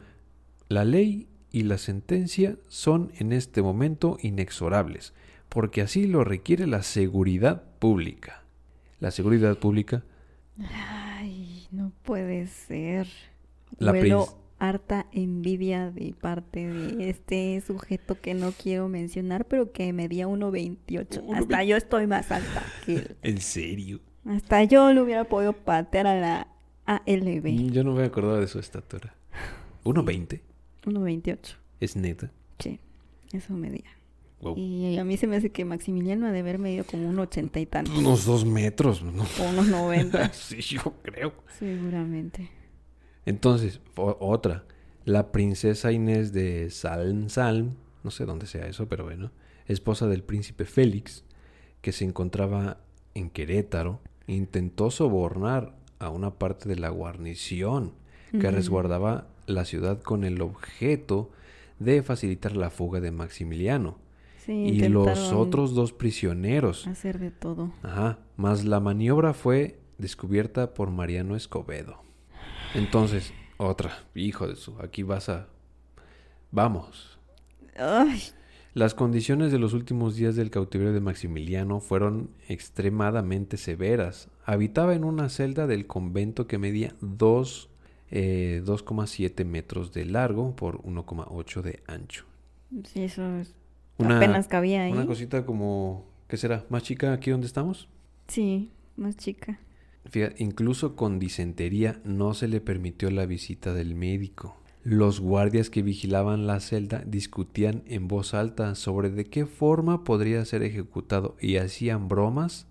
Speaker 1: la ley y la sentencia son en este momento inexorables, porque así lo requiere la seguridad pública. La seguridad pública,
Speaker 2: Ay, no puede ser.
Speaker 1: La
Speaker 2: Huelo harta envidia de parte de este sujeto que no quiero mencionar, pero que medía 1.28. Hasta yo estoy más alta que él.
Speaker 1: ¿en serio?
Speaker 2: Hasta yo lo hubiera podido patear a la ALB.
Speaker 1: Yo no me acordaba de su estatura. 1.20,
Speaker 2: 1.28.
Speaker 1: es neta.
Speaker 2: Sí, eso medía.
Speaker 1: Wow.
Speaker 2: Y a mí se me hace que Maximiliano ha de haber medido como un ochenta y tantos.
Speaker 1: Unos dos metros, ¿no?
Speaker 2: O unos 90.
Speaker 1: sí, yo creo.
Speaker 2: seguramente.
Speaker 1: Entonces, otra, la princesa Inés de Salm Salm, no sé dónde sea eso, pero bueno, esposa del príncipe Félix, que se encontraba en Querétaro, intentó sobornar a una parte de la guarnición que resguardaba la ciudad con el objeto de facilitar la fuga de Maximiliano
Speaker 2: Sí,
Speaker 1: y los otros dos prisioneros.
Speaker 2: hacer de todo.
Speaker 1: Ajá, más la maniobra fue descubierta por Mariano Escobedo. Entonces, otra, hijo de su, aquí vas a... Vamos.
Speaker 2: Ay,
Speaker 1: Las condiciones de los últimos días del cautiverio de Maximiliano fueron extremadamente severas. Habitaba en una celda del convento que medía dos, eh, 2,7 metros de largo por 1,8 de ancho.
Speaker 2: sí, eso es-
Speaker 1: Una-
Speaker 2: apenas cabía ahí.
Speaker 1: Una cosita como, ¿qué será? ¿Más chica aquí donde estamos?
Speaker 2: Sí, más chica.
Speaker 1: Fíjate, incluso con disentería no se le permitió la visita del médico. Los guardias que vigilaban la celda discutían en voz alta sobre de qué forma podría ser ejecutado y hacían bromas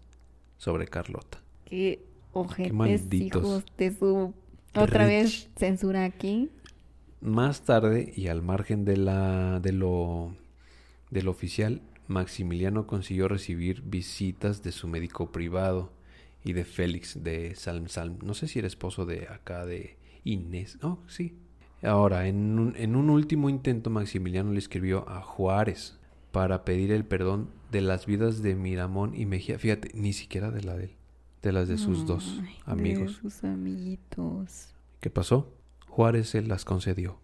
Speaker 1: sobre Carlota.
Speaker 2: Qué ojetes,
Speaker 1: malditos.
Speaker 2: hijos de su... Otra
Speaker 1: Rich.
Speaker 2: vez censura aquí.
Speaker 1: Más tarde, y al margen de la de lo del oficial, Maximiliano consiguió recibir visitas de su médico privado y de Félix de Salm Salm. No sé si era esposo de acá de Inés. Oh, sí. Ahora, en un, en un último intento, Maximiliano le escribió a Juárez para pedir el perdón de las vidas de Miramón y Mejía. Fíjate, ni siquiera de la de él, de las de sus dos
Speaker 2: Ay, de
Speaker 1: amigos.
Speaker 2: sus amiguitos.
Speaker 1: ¿Qué pasó? Juárez se las concedió.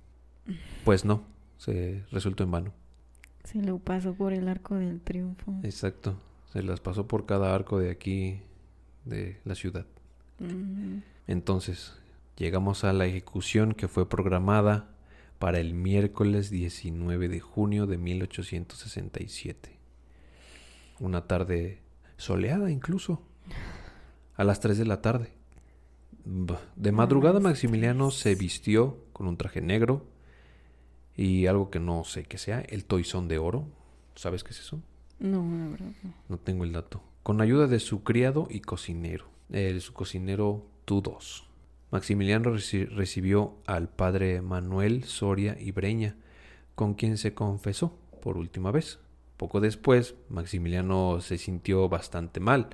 Speaker 1: Pues no, se resultó en vano.
Speaker 2: Se lo pasó por el arco del triunfo.
Speaker 1: Exacto. Se las pasó por cada arco de aquí, de la ciudad. Entonces, llegamos a la ejecución que fue programada para el miércoles 19 de junio de 1867. Una tarde soleada incluso. A las 3 de la tarde. De madrugada Maximiliano se vistió con un traje negro y algo que no sé qué sea, el toizón de oro. ¿Sabes qué es eso?
Speaker 2: No, la verdad no.
Speaker 1: No tengo el dato. Con ayuda de su criado y cocinero, el, su cocinero Tudos. Maximiliano reci- recibió al padre Manuel Soria y Breña, con quien se confesó por última vez. Poco después, Maximiliano se sintió bastante mal,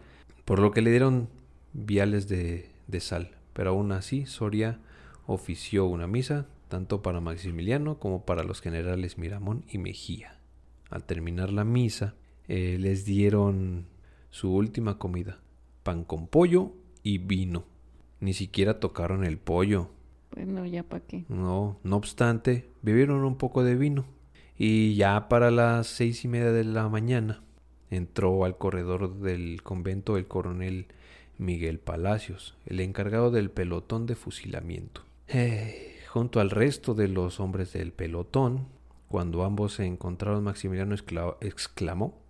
Speaker 1: por lo que le dieron viales de, de sal, pero aún así Soria ofició una misa tanto para Maximiliano como para los generales Miramón y Mejía. Al terminar la misa, eh, les dieron su última comida, pan con pollo y vino. Ni siquiera tocaron el pollo.
Speaker 2: Bueno, ya para qué.
Speaker 1: No, no obstante, bebieron un poco de vino. Y ya para las seis y media de la mañana entró al corredor del convento el coronel Miguel Palacios, el encargado del pelotón de fusilamiento. Eh, junto al resto de los hombres del pelotón, cuando ambos se encontraron, Maximiliano excla- exclamó,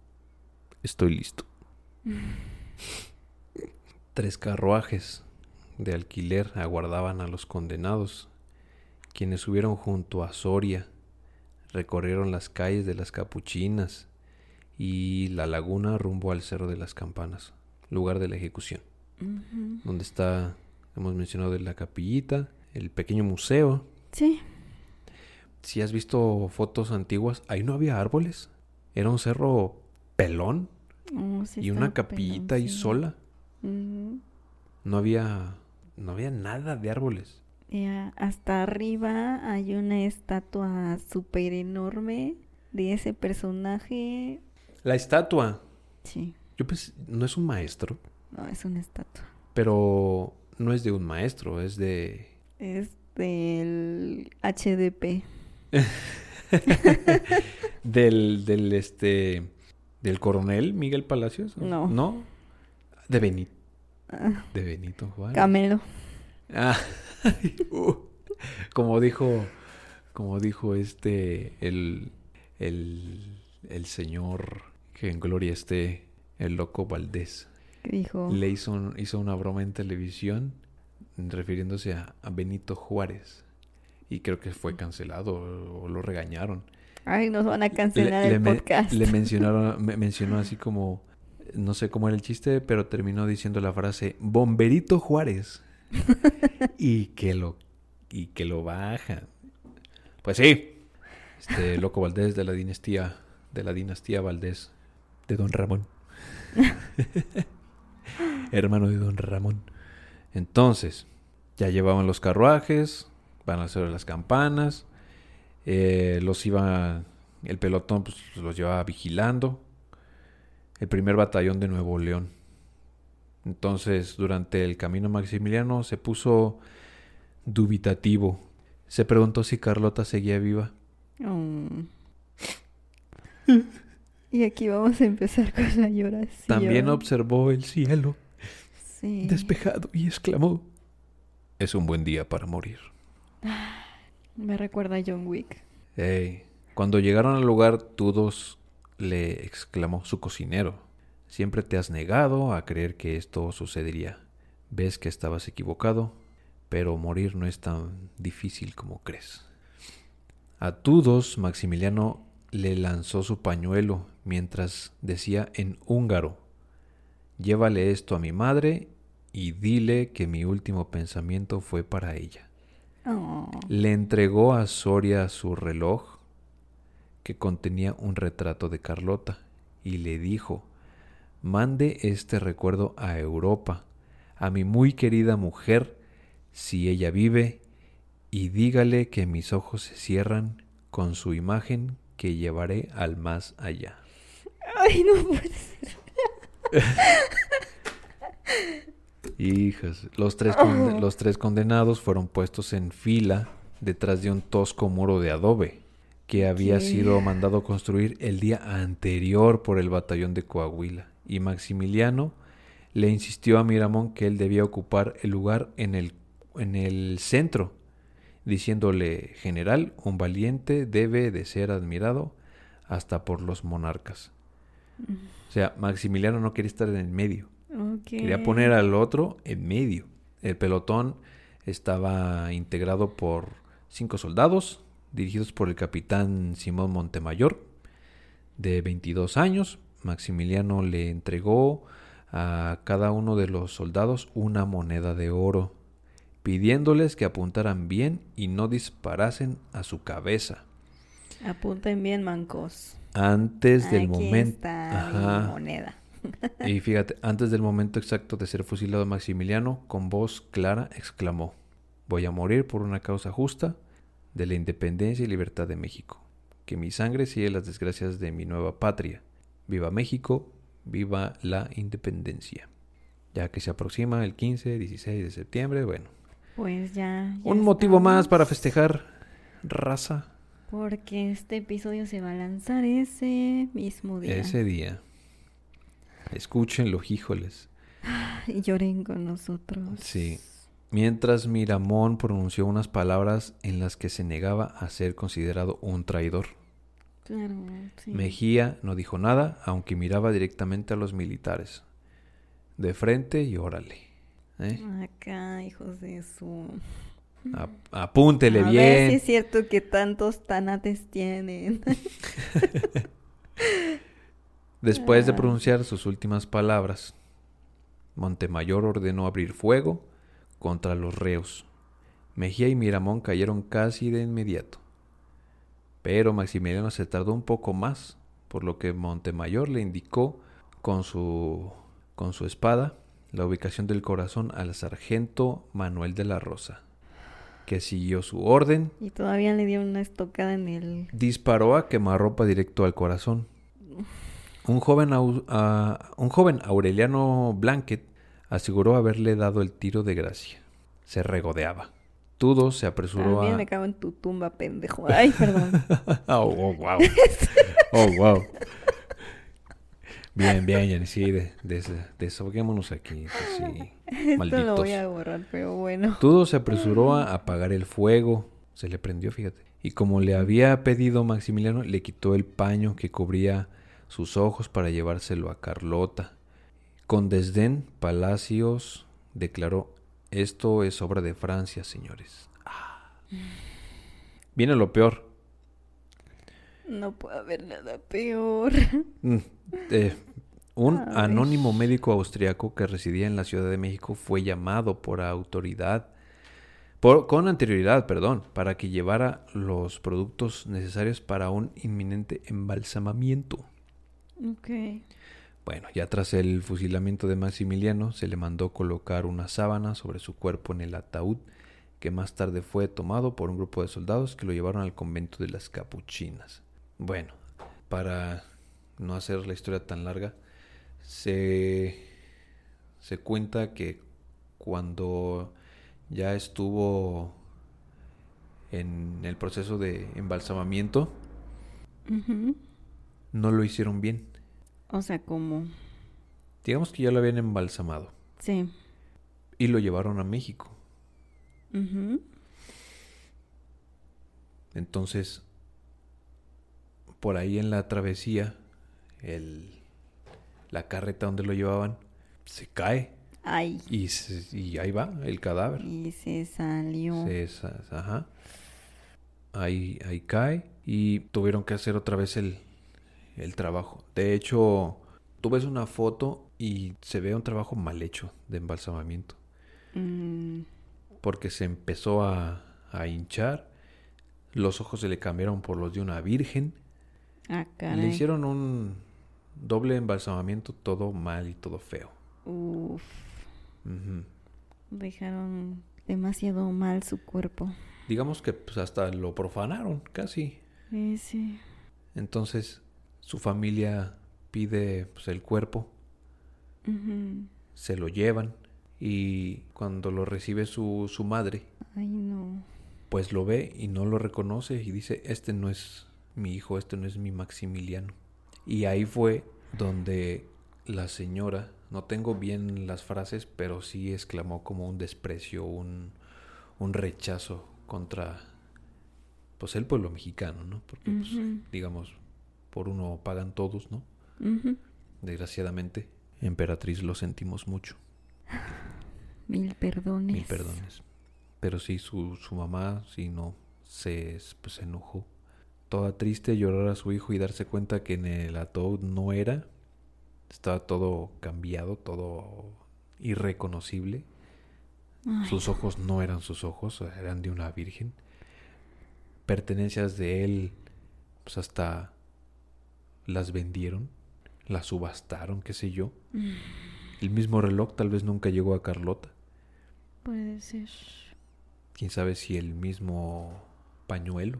Speaker 1: Estoy listo. Tres carruajes de alquiler aguardaban a los condenados, quienes subieron junto a Soria, recorrieron las calles de las Capuchinas y la laguna rumbo al Cerro de las Campanas, lugar de la ejecución, donde está, hemos mencionado, de la capillita, el pequeño museo.
Speaker 2: Sí.
Speaker 1: Si has visto fotos antiguas, ahí no había árboles, era un cerro pelón
Speaker 2: Oh, sí
Speaker 1: y una capillita ahí
Speaker 2: pelón, sí.
Speaker 1: sola, no había, no había nada de árboles.
Speaker 2: Y a- hasta arriba hay una estatua súper enorme de ese personaje.
Speaker 1: La estatua,
Speaker 2: Sí,
Speaker 1: yo pensé, no es un maestro.
Speaker 2: no, es una estatua.
Speaker 1: Pero no es de un maestro, es de...
Speaker 2: Es del HDP.
Speaker 1: del, del, este... Del coronel Miguel Palacios.
Speaker 2: No.
Speaker 1: ¿No? De Benito. De Benito Juárez.
Speaker 2: Camelo.
Speaker 1: Ah, uh, como dijo... Como dijo este... El... El... El señor... Que en gloria esté... El loco Valdés.
Speaker 2: Dijo.
Speaker 1: Le hizo, un- hizo una broma en televisión refiriéndose a, a Benito Juárez. Y creo que fue cancelado o, o lo regañaron.
Speaker 2: Ay, nos van a cancelar
Speaker 1: le,
Speaker 2: el podcast.
Speaker 1: le mencionaron, me- mencionó así como, no sé cómo era el chiste, pero terminó diciendo la frase, Bomberito Juárez. y que lo, y que lo bajan. Pues sí, este loco Valdés de la dinastía, de la dinastía Valdés, de Don Ramón. Hermano de Don Ramón. Entonces, ya llevaban los carruajes, van a hacer las campanas, eh, los iba, el pelotón pues, los llevaba vigilando, el primer batallón de Nuevo León. Entonces, durante el camino Maximiliano se puso dubitativo. Se preguntó si Carlota seguía viva.
Speaker 2: Mm. Y aquí vamos a empezar con la lloración.
Speaker 1: También observó el cielo
Speaker 2: Sí.
Speaker 1: despejado y exclamó, es un buen día para morir.
Speaker 2: Me recuerda a John Wick.
Speaker 1: Cuando llegaron al lugar, Tudos le exclamó su cocinero. Siempre te has negado a creer que esto sucedería. Ves que estabas equivocado, pero morir no es tan difícil como crees. A Tudos, Maximiliano le lanzó su pañuelo mientras decía en húngaro, llévale esto a mi madre y dile que mi último pensamiento fue para ella.
Speaker 2: Oh.
Speaker 1: Le entregó a Soria su reloj que contenía un retrato de Carlota y le dijo, mande este recuerdo a Europa, a mi muy querida mujer, si ella vive, y dígale que mis ojos se cierran con su imagen que llevaré al más allá.
Speaker 2: Ay, no puede ser.
Speaker 1: Hijas, los tres, conde- los tres condenados fueron puestos en fila detrás de un tosco muro de adobe que había sido mandado construir el día anterior por el batallón de Coahuila. Y Maximiliano le insistió a Miramón que él debía ocupar el lugar en el, en el centro, diciéndole, general, un valiente debe de ser admirado hasta por los monarcas. O sea, Maximiliano no quería estar en el medio. Quería poner al otro en medio. El pelotón estaba integrado por cinco soldados, dirigidos por el capitán Simón Montemayor, de 22 años. Maximiliano le entregó a cada uno de los soldados una moneda de oro, pidiéndoles que apuntaran bien y no disparasen a su cabeza.
Speaker 2: Apunten bien, mancos.
Speaker 1: Antes del momento.
Speaker 2: moneda.
Speaker 1: Y fíjate, antes del momento exacto de ser fusilado Maximiliano, con voz clara exclamó, voy a morir por una causa justa de la independencia y libertad de México. Que mi sangre sigue las desgracias de mi nueva patria. Viva México, viva la independencia. Ya que se aproxima el 15, 16 de septiembre, bueno,
Speaker 2: Pues ya. ya
Speaker 1: un motivo más para festejar raza
Speaker 2: Porque este episodio se va a lanzar ese mismo día.
Speaker 1: ese día. Escúchenlo, híjoles.
Speaker 2: Y lloren con nosotros.
Speaker 1: Sí. Mientras Miramón pronunció unas palabras en las que se negaba a ser considerado un traidor.
Speaker 2: Claro, sí.
Speaker 1: Mejía no dijo nada, aunque miraba directamente a los militares. De frente y órale. ¿eh?
Speaker 2: Acá, hijos de su.
Speaker 1: Ap- apúntele
Speaker 2: a ver
Speaker 1: bien.
Speaker 2: si es cierto que tantos tanates tienen.
Speaker 1: Después de
Speaker 2: Ah.
Speaker 1: pronunciar sus últimas palabras, Montemayor ordenó abrir fuego contra los reos. Mejía y Miramón cayeron casi de inmediato. Pero Maximiliano se tardó un poco más, por lo que Montemayor le indicó con su, con su espada la ubicación del corazón al sargento Manuel de la Rosa, que siguió su orden,
Speaker 2: y todavía le dio una estocada en el.
Speaker 1: disparó a quemarropa directo al corazón. Un joven, un joven Aureliano Blanquet aseguró haberle dado el tiro de gracia. Se regodeaba. Tudo se apresuró
Speaker 2: También
Speaker 1: a...
Speaker 2: me cago en tu tumba, pendejo. Ay, perdón.
Speaker 1: oh, oh, wow. Oh, wow. Bien, bien, Jenny. Sí, de, des- desahoguémonos aquí. Sí.
Speaker 2: Esto lo voy a borrar, pero bueno.
Speaker 1: Tudo se apresuró a apagar el fuego. Se le prendió, fíjate. Y como le había pedido Maximiliano, le quitó el paño que cubría sus ojos para llevárselo a Carlota. Con desdén, Palacios declaró, esto es obra de Francia, señores. Ah. Viene lo peor.
Speaker 2: No puede haber nada peor.
Speaker 1: Mm, eh, un anónimo médico austriaco que residía en la Ciudad de México fue llamado por autoridad, por, con anterioridad, perdón, para que llevara los productos necesarios para un inminente embalsamamiento.
Speaker 2: Ok.
Speaker 1: Bueno, ya tras el fusilamiento de Maximiliano, se le mandó colocar una sábana sobre su cuerpo en el ataúd, que más tarde fue tomado por un grupo de soldados que lo llevaron al convento de las capuchinas. Bueno, para no hacer la historia tan larga, se, se cuenta que cuando ya estuvo en el proceso de embalsamamiento, no lo hicieron bien.
Speaker 2: O sea, como.
Speaker 1: Digamos que ya lo habían embalsamado
Speaker 2: Sí.
Speaker 1: y lo llevaron a México.
Speaker 2: Ujú.
Speaker 1: Entonces, por ahí en la travesía, el, la carreta donde lo llevaban se cae
Speaker 2: Ay.
Speaker 1: y, se- y ahí va el cadáver.
Speaker 2: Y se salió.
Speaker 1: Se ajá. Ahí, ahí cae y tuvieron que hacer otra vez el, el trabajo. De hecho, tú ves una foto y se ve un trabajo mal hecho de embalsamamiento.
Speaker 2: Mm,
Speaker 1: porque se empezó a, a hinchar, los ojos se le cambiaron por los de una virgen,
Speaker 2: ah,
Speaker 1: le hicieron un doble embalsamamiento, todo mal y todo feo.
Speaker 2: Uf. Dejaron demasiado mal su cuerpo.
Speaker 1: Digamos que pues, hasta lo profanaron casi.
Speaker 2: Sí, sí.
Speaker 1: Entonces su familia pide pues, el cuerpo, se lo llevan y cuando lo recibe su, su madre,
Speaker 2: Ay, no.
Speaker 1: pues lo ve y no lo reconoce y dice, este no es mi hijo, este no es mi Maximiliano. Y ahí fue donde la señora, no tengo bien las frases, pero sí exclamó como un desprecio, un, un rechazo contra pues el pueblo mexicano, ¿no? Porque pues, digamos, por uno pagan todos, ¿no? Desgraciadamente, emperatriz lo sentimos mucho.
Speaker 2: Mil perdones.
Speaker 1: Mil perdones. Pero sí, su, su mamá sí no, se, pues, se enojó. Toda triste llorar a su hijo y darse cuenta que en el ataúd no era. Estaba todo cambiado, todo irreconocible. Sus ojos no eran sus ojos, eran de una virgen. Pertenencias de él, pues hasta las vendieron, las subastaron, qué sé yo. Mm. El mismo reloj tal vez nunca llegó a Carlota.
Speaker 2: Puede ser.
Speaker 1: Quién sabe si el mismo pañuelo.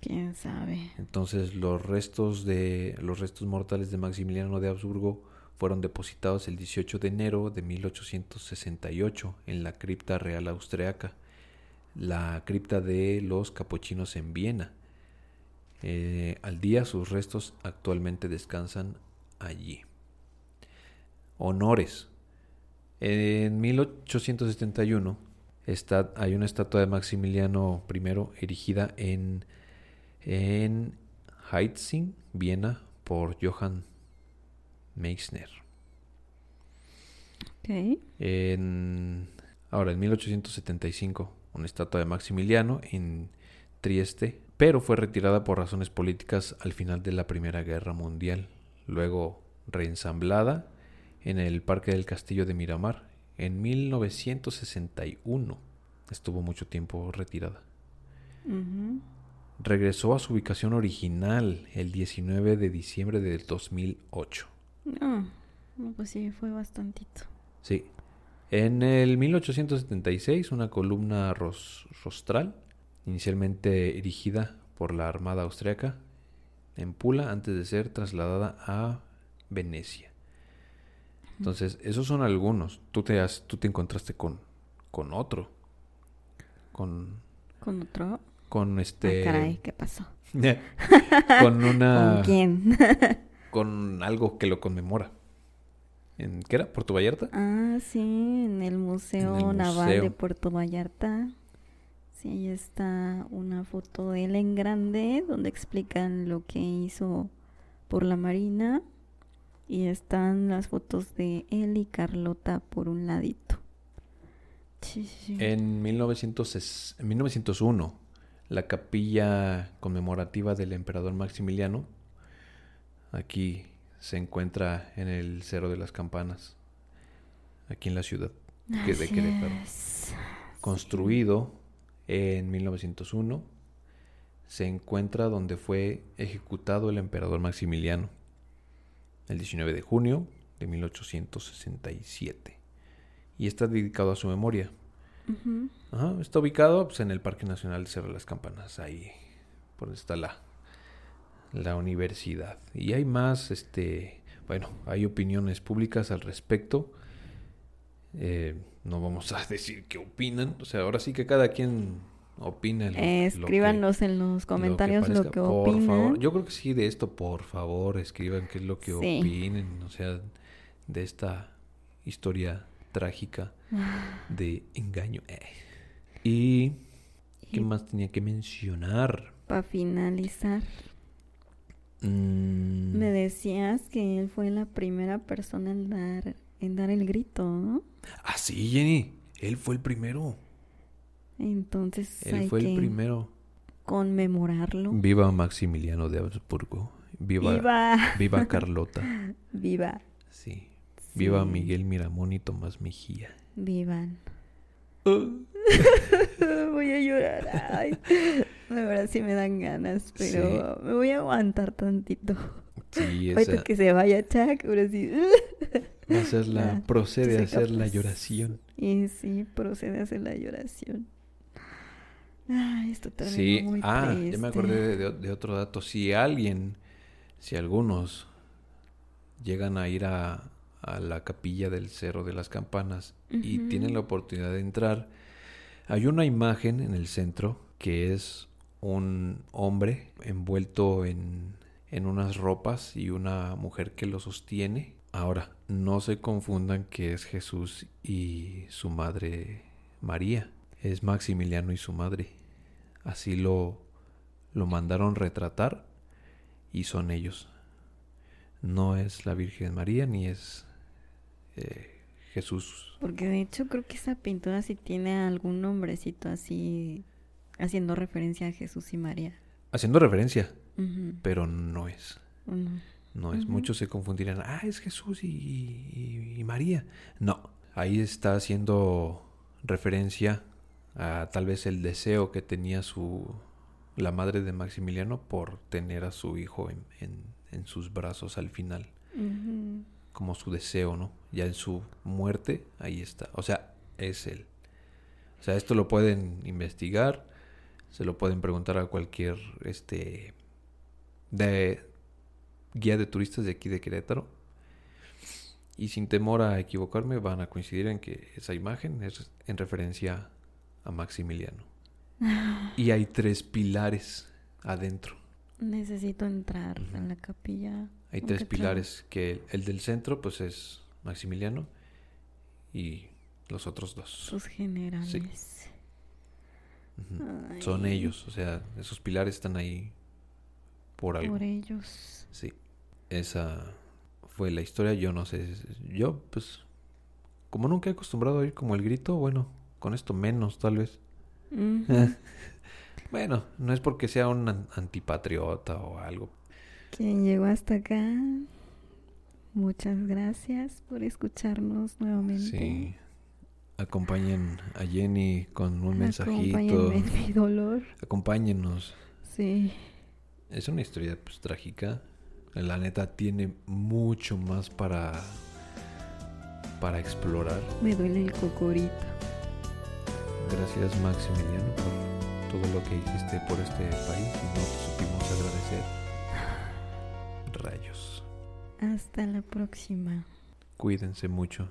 Speaker 2: Quién sabe.
Speaker 1: Entonces los restos de los restos mortales de Maximiliano de Habsburgo fueron depositados el 18 de enero de 1868 en la cripta real austriaca, la cripta de los capuchinos en Viena. Eh, al día sus restos actualmente descansan allí. Honores. En 1871 está, hay una estatua de Maximiliano I erigida en, en Heitzing, Viena, por Johann Meixner. En, ahora, en 1875, una estatua de Maximiliano en Trieste, pero fue retirada por razones políticas al final de la Primera Guerra Mundial, luego reensamblada en el Parque del Castillo de Miramar en 1961. Estuvo mucho tiempo retirada. Regresó a su ubicación original el 19 de diciembre del 2008.
Speaker 2: No, pues sí, fue bastantito.
Speaker 1: Sí. En el 1876, una columna rostral, inicialmente erigida por la Armada Austriaca en Pula antes de ser trasladada a Venecia. Entonces, esos son algunos. Tú te, has, tú te encontraste con, con otro. Con...
Speaker 2: ¿Con otro?
Speaker 1: Con este...
Speaker 2: Ah, caray, ¿qué pasó?
Speaker 1: con una...
Speaker 2: ¿Con quién?
Speaker 1: con algo que lo conmemora. ¿En, ¿Qué era? ¿Puerto Vallarta?
Speaker 2: Ah, sí, en el Museo Naval de Puerto Vallarta. Sí, ahí está una foto de él en grande donde explican lo que hizo por la Marina y están las fotos de él y Carlota por un ladito.
Speaker 1: En, 1900, en 1901, la capilla conmemorativa del emperador Maximiliano, aquí se encuentra en el Cerro de las Campanas, aquí en la ciudad de Querétaro. Construido en 1901, se encuentra donde fue ejecutado el emperador Maximiliano el 19 de junio de 1867. Y está dedicado a su memoria. está ubicado pues, en el Parque Nacional de Cerro de las Campanas, ahí por donde está la, la universidad. Y hay más, este, bueno, hay opiniones públicas al respecto. Eh, no vamos a decir qué opinan, o sea, ahora sí que cada quien opina.
Speaker 2: Escríbanos en los comentarios lo que, opinan.
Speaker 1: Por favor, yo creo que sí, de esto, por favor, escriban qué es lo que opinen, o sea, de esta historia trágica de engaño. Eh. Y, ¿qué más tenía que mencionar?
Speaker 2: Para finalizar. Mm. Me decías que él fue la primera persona en dar, en dar el grito, ¿no?
Speaker 1: Ah, sí, Jenny. Él fue el primero.
Speaker 2: Entonces
Speaker 1: Él fue el primero.
Speaker 2: Conmemorarlo.
Speaker 1: Viva Maximiliano de Habsburgo. Viva, viva. Carlota.
Speaker 2: Viva.
Speaker 1: Sí. Viva Miguel Miramón y Tomás Mejía.
Speaker 2: Vivan. voy a llorar. Ay, la verdad sí me dan ganas, pero me voy a aguantar tantito.
Speaker 1: Sí, esa...
Speaker 2: que se vaya Chuck, ahora sí.
Speaker 1: Hacer la, procede a hacer la lloración.
Speaker 2: Y sí, procede a hacer la lloración. Ay, esto
Speaker 1: sí.
Speaker 2: muy
Speaker 1: ah, ya me acordé de, otro dato. Si alguien, si algunos llegan a ir a, a la capilla del Cerro de las Campanas y tienen la oportunidad de entrar, hay una imagen en el centro que es un hombre envuelto en, en unas ropas y una mujer que lo sostiene. Ahora, no se confundan que es Jesús y su madre María es Maximiliano y su madre. Así lo, lo mandaron retratar y son ellos. No es la Virgen María ni es eh, Jesús.
Speaker 2: Porque de hecho creo que esa pintura sí tiene algún nombrecito así Haciendo referencia a Jesús y María.
Speaker 1: Haciendo referencia, pero no es. No es. Muchos se confundirán. Ah, es Jesús y, y- y María. No. Ahí está haciendo referencia a tal vez el deseo que tenía su la madre de Maximiliano por tener a su hijo en, en- en sus brazos al final. Como su deseo, ¿no? Ya en su muerte, ahí está. O sea, es él. O sea, esto lo pueden investigar. Se lo pueden preguntar a cualquier este de guía de turistas de aquí de Querétaro. Y sin temor a equivocarme, van a coincidir en que esa imagen es en referencia a Maximiliano. Y hay tres pilares adentro.
Speaker 2: Necesito entrar a la capilla.
Speaker 1: Hay
Speaker 2: ¿Con
Speaker 1: tres pilares, que el, el del centro pues es Maximiliano y los otros dos.
Speaker 2: Sus generales.
Speaker 1: Son ellos, o sea, esos pilares están ahí por algo.
Speaker 2: Por ellos.
Speaker 1: Sí, esa fue la historia. Yo no sé, yo pues como nunca he acostumbrado a oír como el grito, bueno, con esto menos tal vez. Bueno, no es porque sea un an- antipatriota o algo.
Speaker 2: Quien llegó hasta acá, muchas gracias por escucharnos nuevamente.
Speaker 1: Sí. Acompañen a Jenny con un mensajito.
Speaker 2: Acompáñenme en mi dolor.
Speaker 1: Acompáñenos.
Speaker 2: Sí.
Speaker 1: Es una historia pues trágica. La neta tiene mucho más para para explorar.
Speaker 2: Me duele el cocorito.
Speaker 1: Gracias Maximiliano por todo lo que hiciste por este país y no te supimos agradecer. Rayos.
Speaker 2: Hasta la próxima.
Speaker 1: Cuídense mucho.